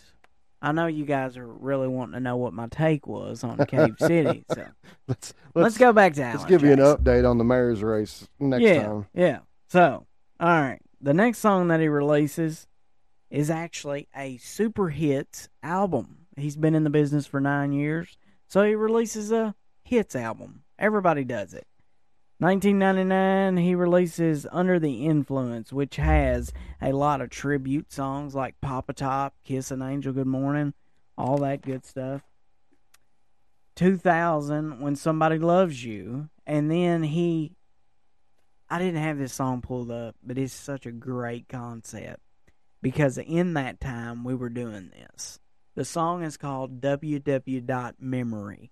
I know you guys are really wanting to know what my take was on Cave City, so let's, let's, go back to Alan. let's give you an update on the mayor's race next yeah, time Yeah. So, all right. The next song that he releases is actually a super hits album. He's been in the business for nine years, so he releases a hits album. Everybody does it. 1999, he releases Under the Influence, which has a lot of tribute songs like Pop a Top, Kiss an Angel, Good Morning, all that good stuff. 2000, When Somebody Loves You, and then he I didn't have this song pulled up, but it's such a great concept because in that time we were doing this. The song is called www.memory.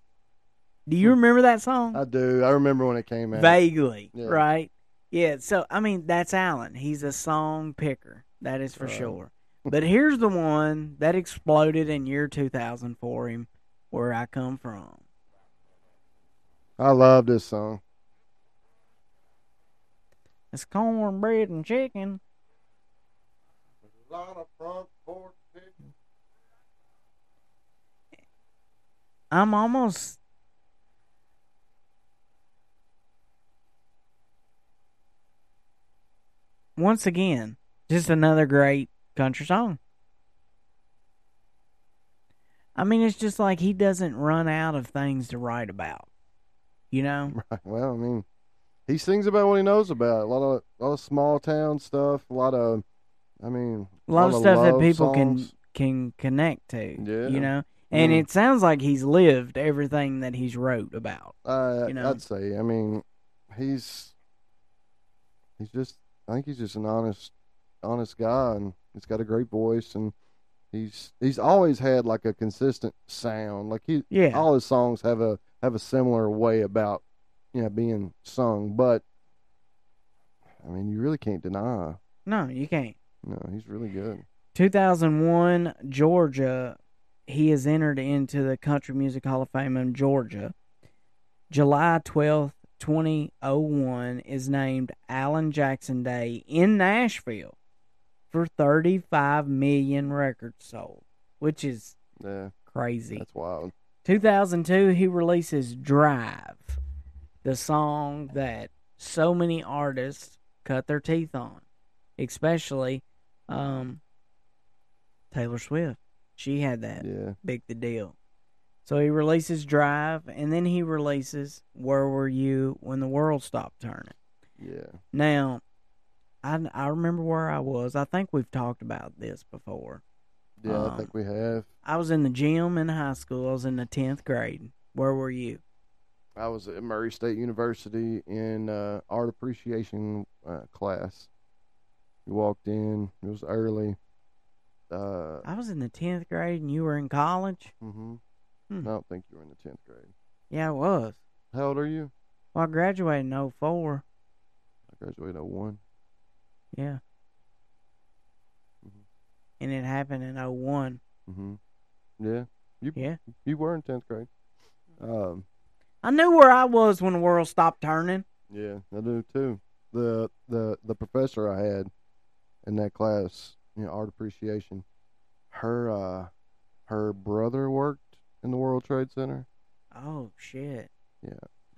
Do you remember that song? i do i remember when it came out Vaguely, Yeah. right? Yeah, so I mean that's Alan. He's a song picker. That is for Right. sure. But here's the one that exploded in year 2000 for him where I come from. I love this song. It's cornbread and chicken. I'm almost once again just another great country song. I mean, it's just like he doesn't run out of things to write about. You know? Right. Well, I mean, he sings about what he knows about. A lot of a lot of small town stuff. A lot of, I mean, A lot of stuff that people can can connect to. Yeah. You know? and Mm. it sounds like he's lived everything that he's wrote about. Uh, you know. I'd say. I mean, he's he's just. I think he's just an honest, honest guy, and he's got a great voice, and he's he's always had like a consistent sound. Like he, Yeah. all his songs have a have a similar way about you know being sung, but I mean, you really can't deny. No, you can't. No, he's really good. 2001, Georgia. He is entered into the Country Music Hall of Fame in Georgia. July 12th, 2001 is named Alan Jackson Day in Nashville for 35 million records sold, which is Yeah, crazy. that's wild. 2002, he releases Drive, the song that so many artists cut their teeth on, especially um, Taylor Swift. She had that Yeah, big the deal. So he releases Drive, and then he releases Where Were You When the World Stopped Turning. yeah. Now, I, I remember where I was. I think we've talked about this before. Yeah, Um, I think we have. I was in the gym in high school. I was in the 10th grade. Where were you? I was at Murray State University in uh, art appreciation uh, class. We walked in. It was early. Uh, I was in the 10th grade and you were in college? hmm Hmm. I don't think you were in the tenth grade. Yeah, I was. How old are you? Well, I graduated in 04. I graduated in '01. Yeah. Mhm. And it happened in 01. Mm-hmm. Yeah, you Yeah. you were in tenth grade. Um, I knew where I was when the world stopped turning. yeah, I do too. The the the professor I had in that class, you know, art appreciation. Her uh, her brother worked in the World Trade Center. Oh, shit. Yeah.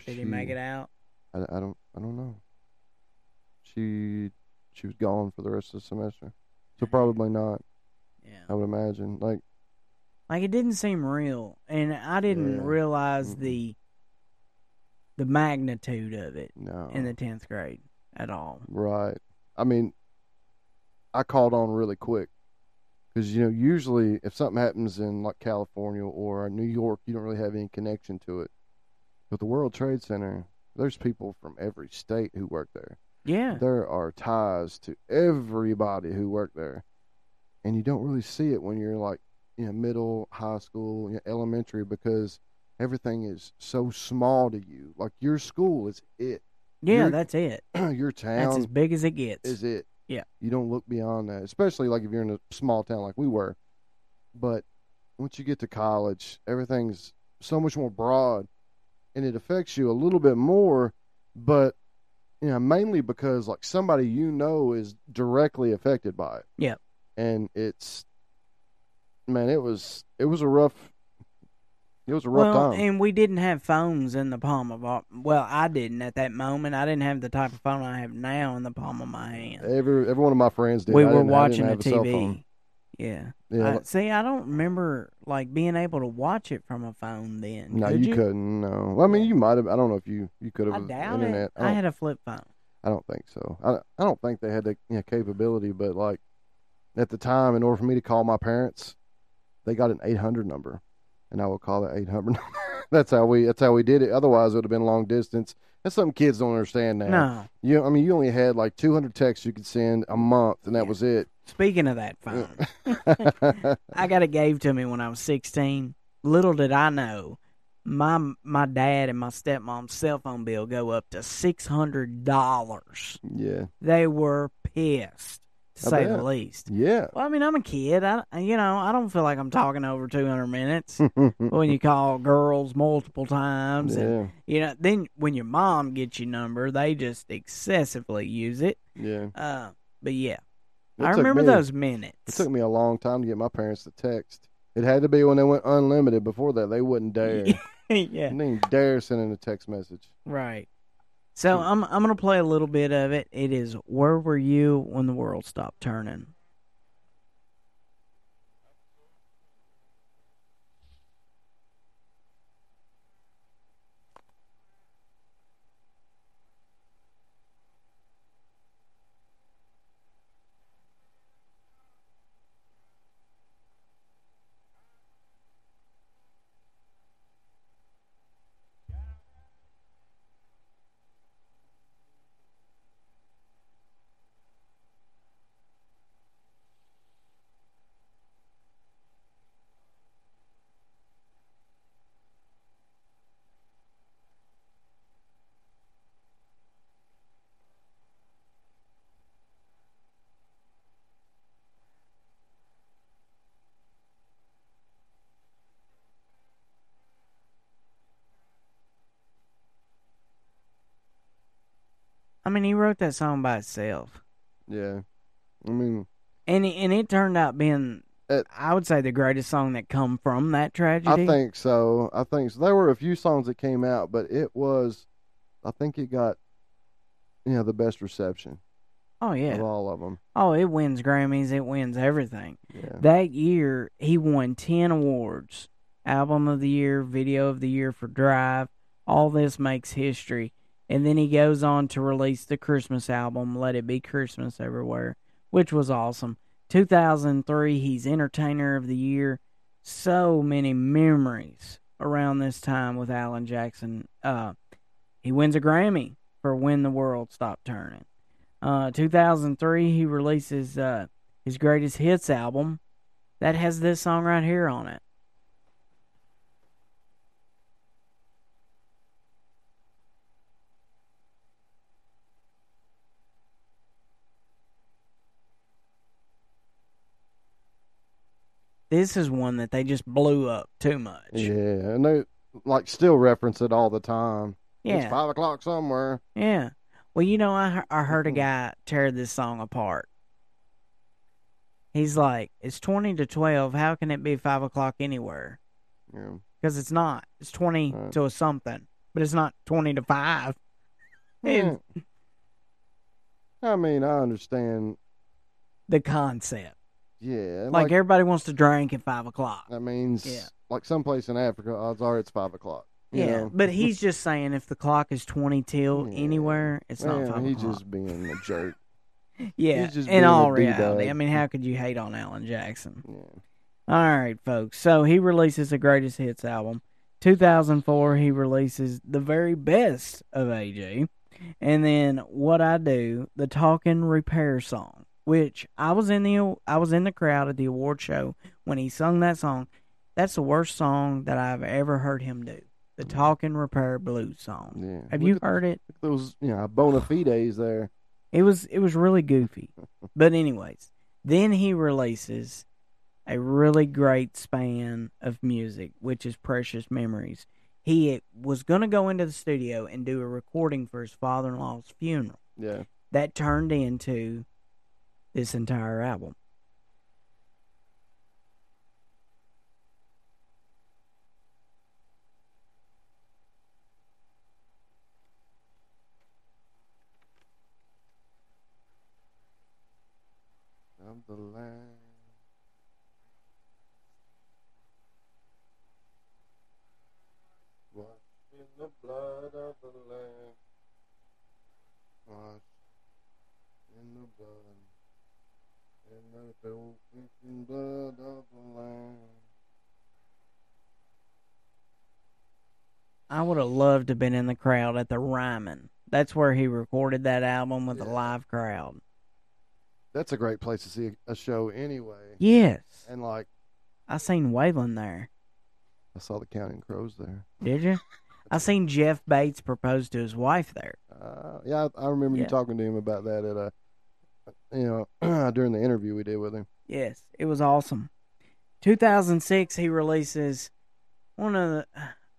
Did he She- make it out? I, I don't I don't know. She she was gone for the rest of the semester, so probably not. Yeah. I would imagine. Like Like, it didn't seem real. And I didn't Yeah. realize Mm-mm. the the magnitude of it no, in the 10th grade at all. right. I mean, I caught on really quick because you know usually if something happens in like California or New York, you don't really have any connection to it. But the World Trade Center, there's people from every state who work there. Yeah. there are ties to everybody who worked there, and you don't really see it when you're like you know middle, high school, you know, elementary because everything is so small to you. Like your school is it, Yeah, You're- that's it. your town That's as big as it gets. is it. Yeah. you don't look beyond that, especially like if you're in a small town like we were. But once you get to college, everything's so much more broad, and it affects you a little bit more. But you know, mainly because like somebody you know is directly affected by it. Yeah. and it's man, it was it was a rough. It was a rough well, time. and we didn't have phones in the palm of our. Well, I didn't at that moment. I didn't have the type of phone I have now in the palm of my hand. every every one of my friends did. we I were watching didn't a have a. TV. Yeah. Yeah, I- see, I don't remember like being able to watch it from a phone then. no, Could you, couldn't. No, well, I mean, you might have. I don't know if you you could have I doubt internet. it. I I had a flip phone. I don't think so. I I don't think they had the you know, capability, but like at the time, in order for me to call my parents, they got an eight hundred number, and I would call that eight hundred. that's how we. That's how we did it. Otherwise, it would have been long distance. That's something kids don't understand now. No. You, I mean, you only had like two hundred texts you could send a month, and that Yeah. was it. Speaking of that phone, I got it gave to me when I was 16. Little did I know, my my dad and my stepmom's cell phone bill go up to six hundred dollars. yeah, They were pissed, to say the least. yeah. Well, I mean, I'm a kid. I, you know, I don't feel like I'm talking over 200 minutes when you call girls multiple times, and yeah, you know, then when your mom gets your number, they just excessively use it. yeah. Uh, but yeah, It I remember me- those minutes. It took me a long time to get my parents to text. It had to be when they went unlimited. Before that, they wouldn't dare. yeah, They didn't dare send in a text message. right. So I'm I'm gonna play a little bit of it. It is "Where Were You When the World Stopped Turning." I mean, he wrote that song by himself, Yeah, I mean, and it, and it turned out being, It- I would say, the greatest song that come from that tragedy. I think so. I think so. There were a few songs that came out, but it was, I think it got, you know, the best reception Oh yeah, of all of them. Oh, it wins Grammys. It wins everything. Yeah. That year, he won 10 awards Album of the Year, Video of the Year for Drive. All this makes history. And then he goes on to release the Christmas album, Let It Be Christmas Everywhere, which was awesome. 2003, he's Entertainer of the Year. So many memories around this time with Alan Jackson. Uh, he wins a Grammy for When the World Stopped Turning. Uh, 2003, he releases uh, his greatest hits album that has this song right here on it. This is one that they just blew up too much. Yeah, and they like still reference it all the time. Yeah, It's five o'clock somewhere. Yeah. Well, you know, I I heard a Mhm. guy tear this song apart. He's like, "It's twenty to twelve. How can it be five o'clock anywhere? Yeah. Because it's not. It's twenty Right. to a something, but it's not twenty to five. Yeah. I mean, I understand. the concept. Yeah, Like, like, everybody wants to drink at five o'clock. that means Yeah. like someplace in Africa, odds are it's five o'clock. yeah, know? but he's just saying if the clock is twenty till Yeah. anywhere, it's not Man, five he's o'clock. just being a jerk. yeah, he's just in all reality, I mean, how could you hate on Alan Jackson? Yeah. All right, folks. So he releases the greatest hits album. 2004, he releases the very best of AJ, and then what I do, the talking repair song, which I was in the I was in the crowd at the award show when he sung that song. That's the worst song that I've ever heard him do. The talking repair blues song. Yeah. Have Look you at heard it? those, you know, bona fides there? It was it was really goofy. But anyways, then he releases a really great span of music, which is Precious Memories. He was going to go into the studio and do a recording for his father-in-law's funeral. Yeah. That turned into this entire album. Of the. Washed in the blood of the Lamb. Washed in the blood. In the broken blood of the Lamb. I would have loved to have been in the crowd at the Ryman. That's where he recorded that album with a Yeah. live crowd. That's a great place to see a show anyway. Yes. And like, I seen Waylon there. I saw the Counting Crows there. Did you? I seen Jeff Bates propose to his wife there. Uh, yeah, I, I remember Yeah. you talking to him about that at a, you know, during the interview we did with him. Yes, it was awesome. 2006, he releases one of the.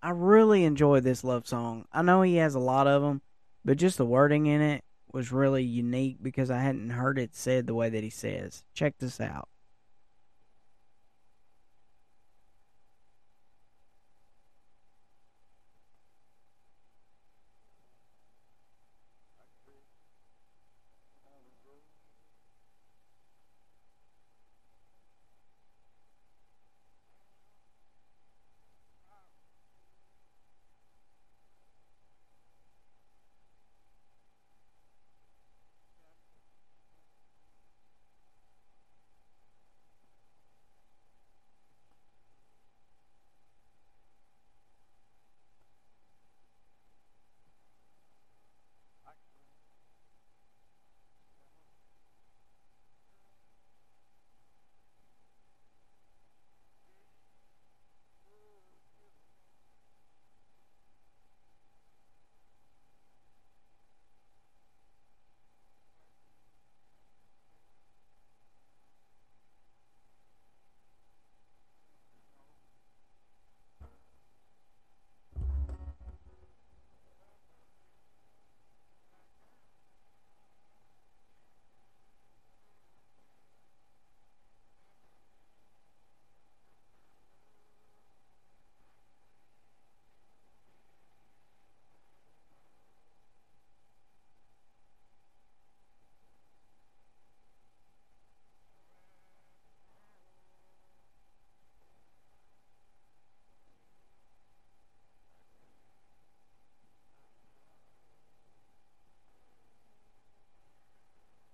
I really enjoyed this love song. I know he has a lot of them, but just the wording in it was really unique because I hadn't heard it said the way that he says. Check this out.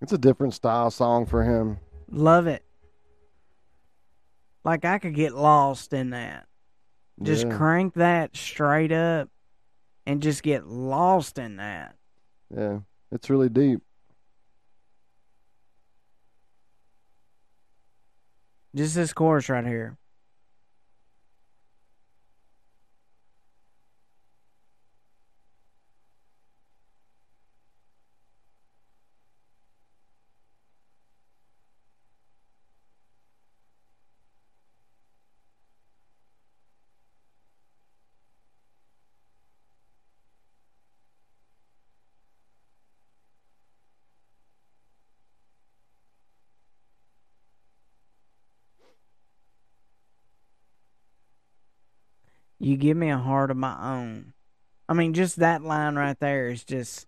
It's a different style song for him. Love it. Like I could get lost in that. Just yeah. crank that straight up and just get lost in that. yeah, it's really deep. Just this chorus right here. You give me a heart of my own. I mean, just that line right there is just,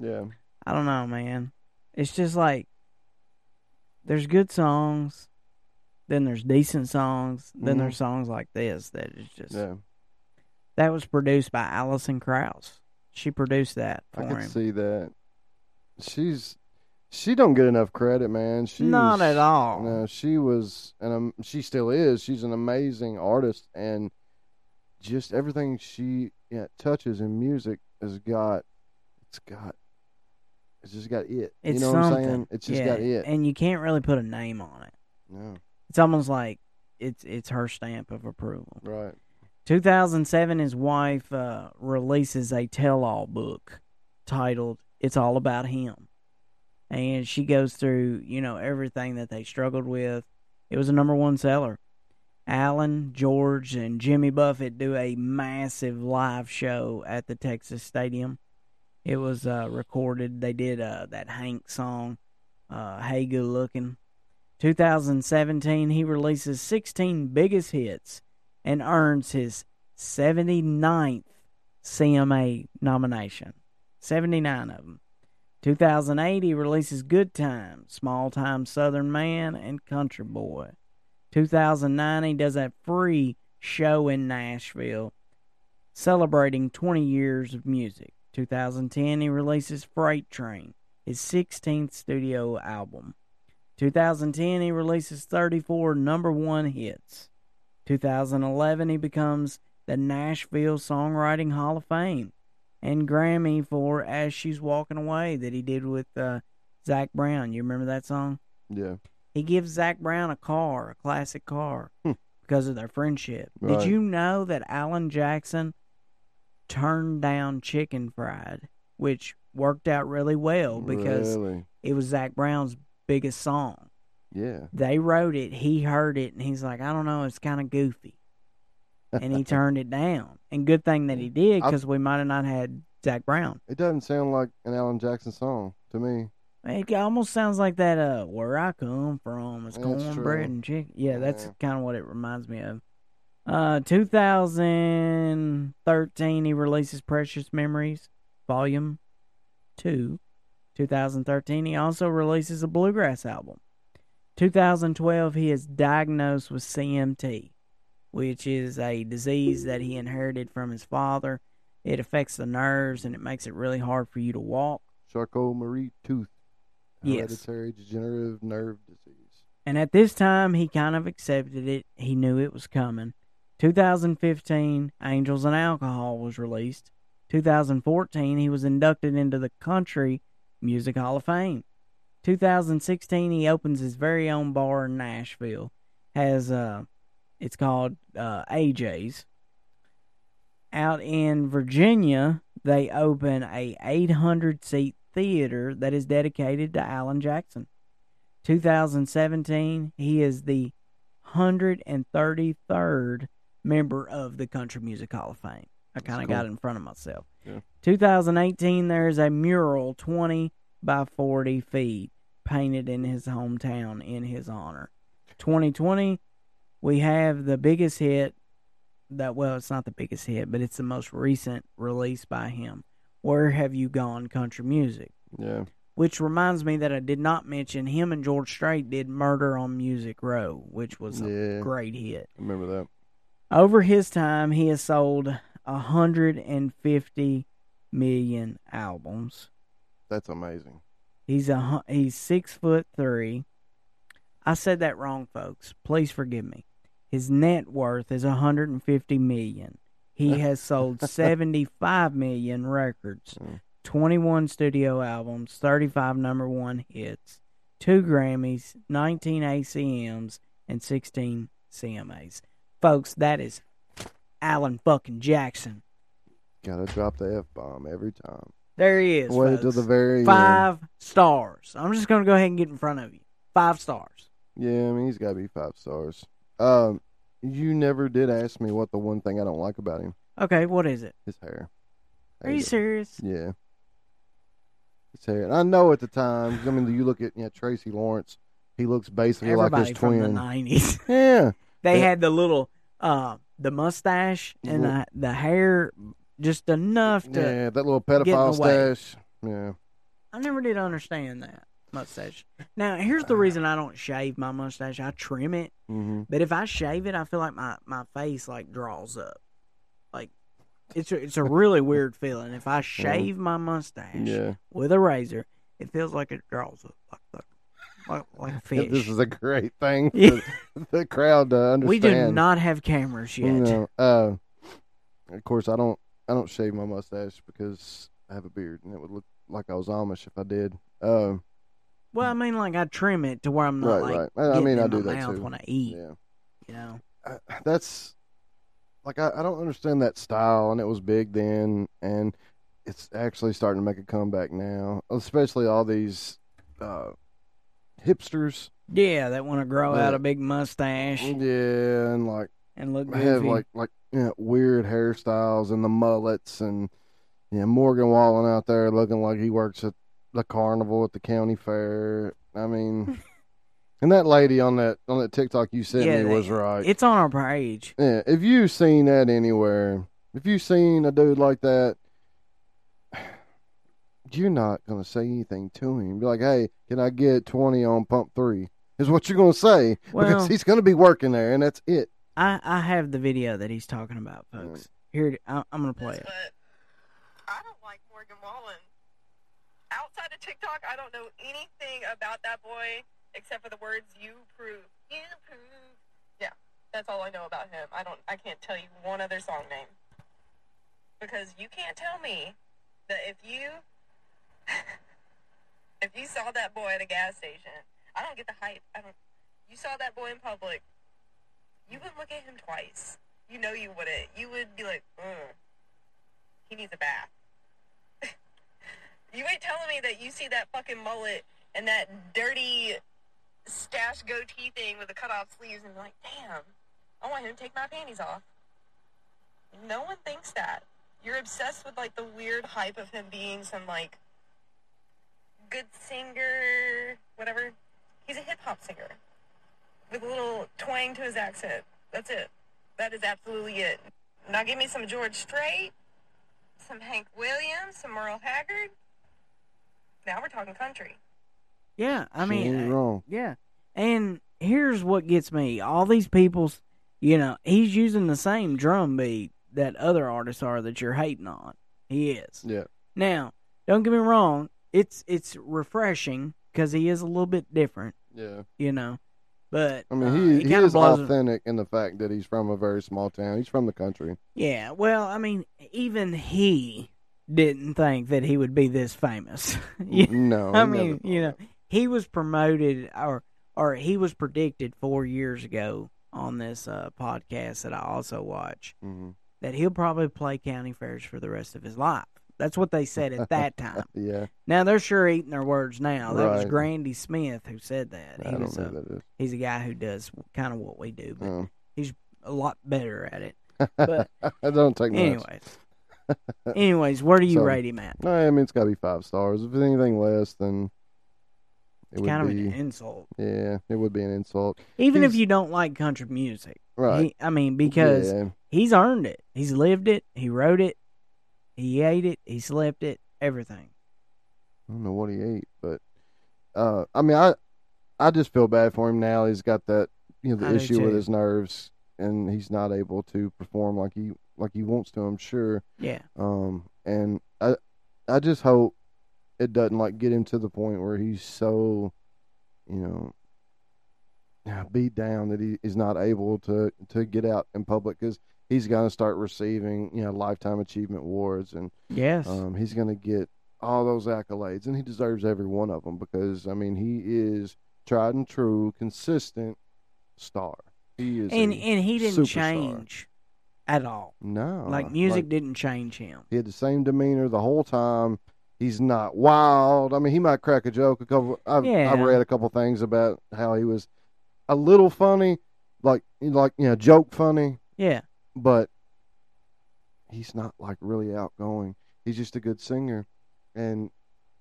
Yeah, I don't know, man. It's just like, there's good songs, then there's decent songs, then Mhm. there's songs like this that is just, yeah. that was produced by Alison Krauss. She produced that for I could him. see that. She's she don't get enough credit, man. She Not was- at all. No, she was, and um, she still is. She's an amazing artist, and just everything she yeah, touches in music has got, it's got, it's just got it. It's you know something. what I'm saying? It's just yeah, got it. And you can't really put a name on it. no, It's almost like it's it's her stamp of approval. right. 2007, his wife uh, releases a tell-all book titled "It's All About Him," and she goes through you know everything that they struggled with. It was a number one seller. Alan, George, and Jimmy Buffett do a massive live show at the Texas Stadium. It was uh, recorded. They did uh, that Hank song, uh, "Hey Good Looking." 2017, he releases 16 biggest hits and earns his 79th CMA nomination. 79 of them. 2008, he releases Good Time, Small Time Southern Man, and Country Boy. 2009, he does a free show in Nashville celebrating 20 years of music. 2010, he releases Freight Train, his 16th studio album. 2010, he releases 34 number one hits. 2011, he becomes the Nashville Songwriting Hall of Fame and Grammy for As She's Walking Away that he did with uh, Zac Brown. You remember that song? Yeah, He gives Zac Brown a car, a classic car, Hmm. because of their friendship. Right. Did you know that Alan Jackson turned down Chicken Fried, which worked out really well because really, it was Zac Brown's biggest song. yeah, They wrote it, he heard it, and he's like, I don't know, it's kind of goofy. And he turned it down. And good thing that he did I- because we might have not had Zac Brown. it doesn't sound like an Alan Jackson song to me. It almost sounds like that. Uh, where I come from it's That's cornbread true. and chicken. Yeah, that's Yeah. kind of what it reminds me of. Uh, 2013, he releases Precious Memories, Volume Two. 2013, he also releases a bluegrass album. 2012, he is diagnosed with CMT, which is a disease that he inherited from his father. It affects the nerves and it makes it really hard for you to walk. Charcot Marie Tooth, Yes. hereditary degenerative nerve disease. And at this time, he kind of accepted it. He knew it was coming. 2015, Angels and Alcohol was released. 2014, he was inducted into the Country Music Hall of Fame. 2016, he opens his very own bar in Nashville. Has uh, it's called uh, AJ's. Out in Virginia, they open a 800 seat theater that is dedicated to Alan Jackson. 2017, he is the 133rd member of the Country Music Hall of Fame. I kind of cool. got in front of myself. Yeah. 2018, there's a mural 20 by 40 feet painted in his hometown in his honor. 2020, we have the biggest hit that, well, it's not the biggest hit, but it's the most recent release by him. Where Have You Gone Country Music? Yeah, Which reminds me that I did not mention him and George Strait did Murder on Music Row, which was a Yeah. great hit. I remember that. Over his time, he has sold 150 million albums. That's amazing. He's a he's six foot three. I said that wrong, folks. Please forgive me. His net worth is 150 million. He has sold 75 million records, Mm. 21 studio albums, 35 number one hits, two Grammys, 19 ACMs, and 16 CMAs. Folks, that is Alan fucking Jackson. Gotta drop the f bomb every time. There he is. Wait till the very end. Five stars. I'm just gonna go ahead and get in front of you. Five stars. Yeah, I mean he's got to be five stars. Um, you never did ask me what the one thing I don't like about him. Okay, what is it? His hair. Are you it. serious? Yeah. His hair. And I know at the time. I mean, you look at yeah Tracy Lawrence. He looks basically Everybody like his from the '90s. Yeah. they Yeah. had the little, uh, the mustache and the, the hair, just enough to. Yeah, that little pedophile stash. Yeah. I never did understand that mustache. Now, here's the reason I don't shave my mustache. I trim it, hmm but if I shave it, I feel like my my face like draws up. Like it's a, it's a really weird feeling. If I shave my mustache Yeah. with a razor, it feels like it draws up like like like, like a fish. This is a great thing for Yeah. the crowd to understand. we do not have cameras yet. No. Uh, of course, I don't. I don't shave my mustache because I have a beard, and it would look like I was Amish if I did. Um, Well, I mean, like I trim it to where I'm not Right, like right. I- mean, I do that mouth too. when I eat. yeah. You know, I- that's like I, I don't understand that style, and it was big then, and it's actually starting to make a comeback now. Especially all these uh, hipsters, yeah, that want to grow Yeah. out a big mustache yeah, and like and look have like like you know, weird hairstyles and the mullets, and yeah, Morgan Wallen out there looking like he works at the carnival at the county fair. I mean. And that lady on that on that TikTok you sent Yeah, me was right. it's on our page. Yeah, if you've seen that anywhere, if you've seen a dude like that, you're not gonna say anything to him. Be like, "Hey, can I get twenty on pump three? Is what you're gonna say Well- because he's gonna be working there, and that's it. I I have the video that he's talking about, folks. Mm. Here, it- I, I'm gonna play it. I don't like Morgan Wallen. Outside of TikTok, I don't know anything about that boy except for the words "You Proof." You Proof. Yeah, that's all I know about him. I don't. I can't tell you one other song name because you can't tell me that if you if you saw that boy at a gas station, I don't get the hype. I don't. You saw that boy in public, you wouldn't look at him twice. You know you wouldn't. You would be like, Ugh, he needs a bath. You ain't telling me that you see that fucking mullet and that dirty stash goatee thing with the cut off sleeves and like, damn, I want him to take my panties off. No one thinks that. You're obsessed with like the weird hype of him being some like good singer, whatever. He's a hip hop singer with a little twang to his accent. That's it. That is absolutely it. Now give me some George Strait, some Hank Williams, some Merle Haggard. Now we're talking country. Yeah, I She mean, ain't uh, wrong. yeah. And here's what gets me: all these people's, you know, he's using the same drum beat that other artists are that you're hating on. He is. Yeah, Now, don't get me wrong; it's it's refreshing because he is a little bit different, yeah. you know. But I mean, uh, he he is blows it- authentic in the fact that he's from a very small town. He's from the country. Yeah, well, I mean, even he didn't think that he would be this famous. You- No, I mean, you know, he was promoted or or he was predicted four years ago on this uh, podcast that I also watch that. Mhm. that he'll probably play county fairs for the rest of his life. That's what they said at that time. Yeah, Now they're sure eating their words now. That was Grady Smith who said that. I He don't was know a, who that is. he's a guy who does kind of what we do, but Um, a lot better at it. But I don't take much. Anyways, where do you So- rate him at? I mean it's got to be five stars. If it's anything less, then it It's would kind of an insult. yeah, it would be an insult. Even if you don't like country music, Right. He, I mean, because yeah, he's earned it. He's lived it. He wrote it. He ate it. He slept it. Everything. I don't know what he ate, but uh, I mean, I I just feel bad for him now. He's got that you know the I issue with his nerves, and he's not able to perform like he like he wants to. I'm sure. Yeah. Um, and I I just hope it doesn't like get him to the point where he's so, you know, beat down that he is not able to to get out in public because he's going to start receiving you know lifetime achievement awards and Yes. um, he's going to get all those accolades and he deserves every one of them because I mean he is tried and true, consistent star. He is and and he didn't superstar. change at all. No, like music didn't change him. he had the same demeanor the whole time. He's not wild. I mean, he might crack a joke. A couple. I've, Yeah. I've read a couple things about how he was a little funny, like like you know, joke funny, Yeah. but he's not like really outgoing. He's just a good singer, and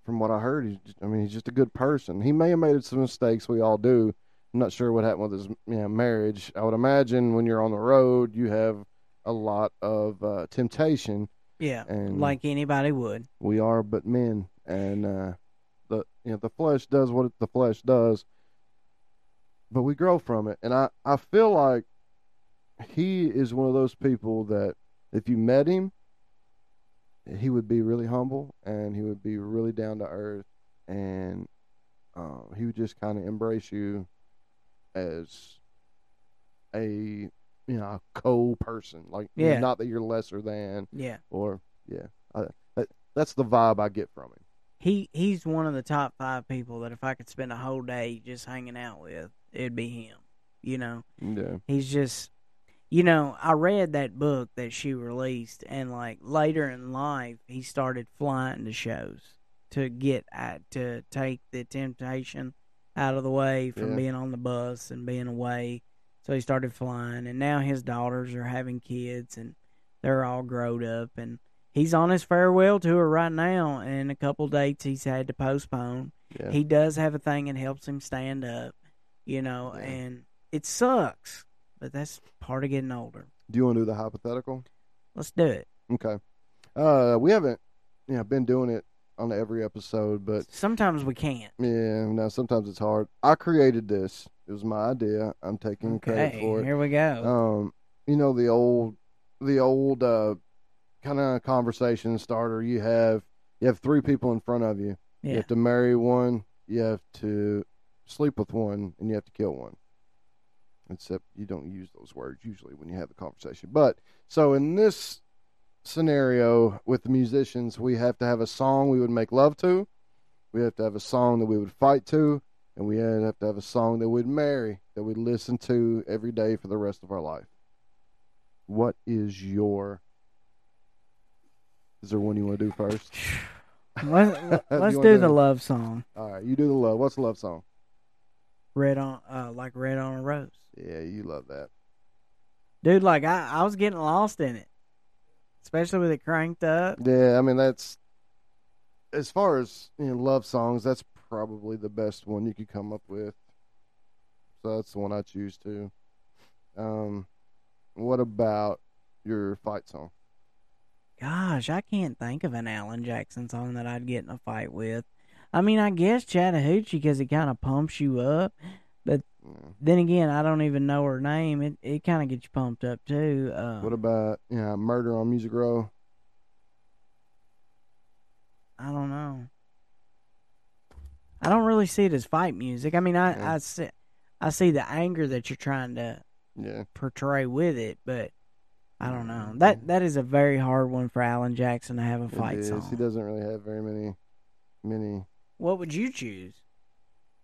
from what I heard, he's just, I mean, he's just a good person. He may have made some mistakes. We all do. I'm not sure what happened with his you know, marriage. I would imagine when you're on the road, you have a lot of uh, temptation. Yeah. And- like anybody would. We are but men, and uh, the you know the flesh does what the flesh does, but we grow from it. And I I feel like he is one of those people that if you met him, he would be really humble and he would be really down to earth, and uh, he would just kind of embrace you as a you know a co person, like Yeah. not that you're lesser than Yeah. or yeah, I, that's the vibe I get from him. He he's one of the top five people that if I could spend a whole day just hanging out with, it'd be him. You know, Yeah, he's just, you know, I read that book that she released, and like later in life, he started flying to shows to get at to take the temptation out of the way from Yeah. being on the bus and being away. So he started flying, and now his daughters are having kids, and they're all growed up, and he's on his farewell tour right now, and a couple dates he's had to postpone. yeah. He does have a thing that helps him stand up, you know, Yeah. and it sucks, but that's part of getting older. do you want to do the hypothetical? Let's do it. Okay. Uh, we haven't, you know, been doing it on every episode, but Sometimes we can't. yeah, no, sometimes it's hard. I created this. It was my idea. I'm taking credit for it. here we go. Um, you know the old, the old uh, kind of conversation starter. You have you have three people in front of you. You have to marry one. You have to sleep with one, and you have to kill one. Except you don't use those words usually when you have the conversation. But so in this scenario with the musicians, we have to have a song we would make love to. We have to have a song that we would fight to, and we have to have a song that we'd marry that we'd listen to every day for the rest of our life. What is your? Is there one you want to do first? let's, Do let's you do the love song. All right, you do the love. What's the love song? Red on, uh, like red on a rose, Yeah, you love that. dude. Like I, I was getting lost in it, especially with it cranked up. Yeah, I mean that's as far as you know, love songs. That's probably the best one you could come up with. So that's the one I choose to. Um, what about your fight song? Gosh, I can't think of an Alan Jackson song that I'd get in a fight with. I mean, I guess Chattahoochee because it kind of pumps you up. Yeah. Then again, I don't even know her name. It it kind of gets you pumped up too. Uh, What about you know, Murder on Music Row? I don't know. I don't really see it as fight music. I mean, I Yeah. I see I see the anger that you're trying to Yeah, portray with it, but I don't know. That that is a very hard one for Alan Jackson to have a fight song. He doesn't really have very many, many. What would you choose?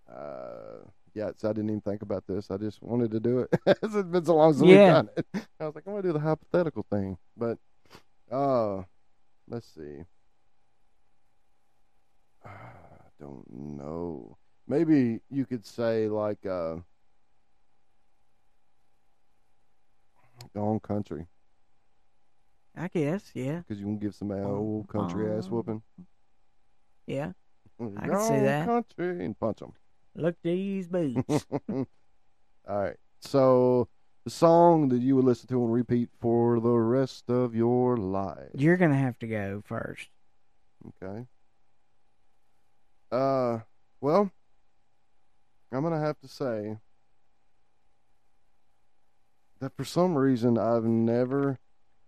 Uh, yeah, so I didn't even think about this. I just wanted to do it. it's been so long since Yeah. we've done it. I was like, I'm gonna do the hypothetical thing, but uh, let's see. I don't know. Maybe you could say like uh, "Gone Country" I guess, yeah, because you can give somebody an old country ass Oh. whooping. yeah. I can see that. Country and punch them. Look these boots. All right. So the song that you would listen to and repeat for the rest of your life. You're gonna have to go first. Okay. Uh, well, I'm gonna have to say that for some reason I've never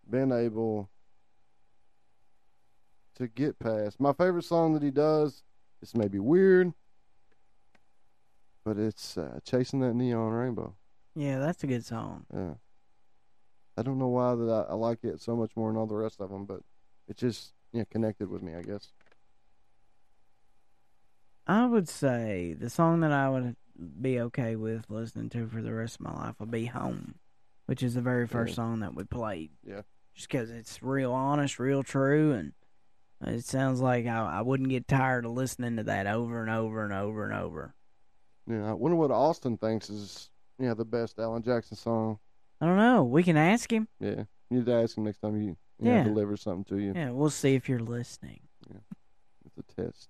been able to get past. My favorite song that he does. This may be weird, but it's uh, "Chasing That Neon Rainbow." Yeah, that's a good song. Yeah. I don't know why that I, I like it so much more than all the rest of them, but it just yeah connected with me, I guess. I would say the song that I would be okay with listening to for the rest of my life would be Home, which is the very first Yeah. song that we played. Yeah. Just because it's real honest, real true, and it sounds like I, I wouldn't get tired of listening to that over and over and over and over. Yeah, I wonder what Austin thinks is yeah the best Alan Jackson song. I don't know. We can ask him. Yeah, you need to ask him next time you you know, Yeah. deliver something to you. Yeah, we'll see if you're listening. Yeah, it's a test.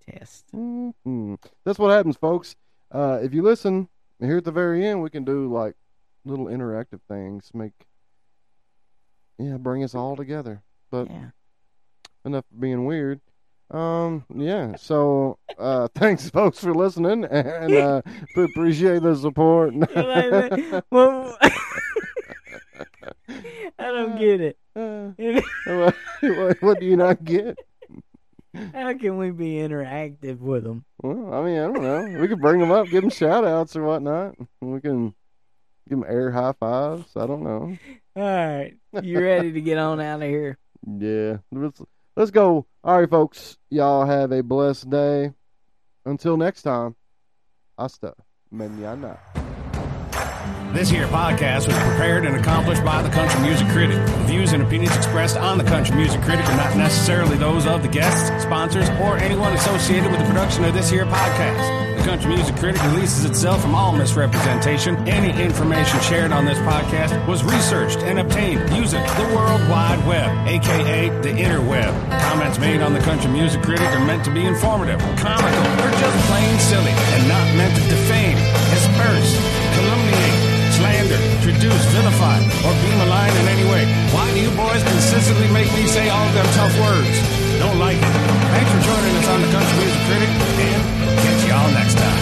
Test. hmm That's what happens, folks. Uh, if you listen here at the very end, we can do like little interactive things, make yeah, bring us all together. But Yeah. enough being weird. Um, yeah. So, uh, thanks, folks, for listening, and uh, we appreciate the support. well, I don't get it. Uh, what, what, what do you not get? How can we be interactive with them? Well, I mean, I don't know. We could bring them up, give them shout outs or whatnot. We can give them air high fives. I don't know. All right, you ready to get on out of here? Yeah. Let's, let's go. All right, folks. Y'all have a blessed day. Until next time, hasta mañana. This here podcast was prepared and accomplished by the Country Music Critic. The views and opinions expressed on the Country Music Critic are not necessarily those of the guests, sponsors, or anyone associated with the production of this here podcast. The Country Music Critic releases itself from all misrepresentation. Any information shared on this podcast was researched and obtained using the World Wide Web, aka the interweb. Comments made on the Country Music Critic are meant to be informative, comical, or just plain silly, and not meant to defame, asperse, calumniate, slander, traduce, vilify, or be malign in any way. Why do you boys consistently make me say all of them tough words? Don't like it. Thanks for joining us on the Country Music Critic, y'all next time.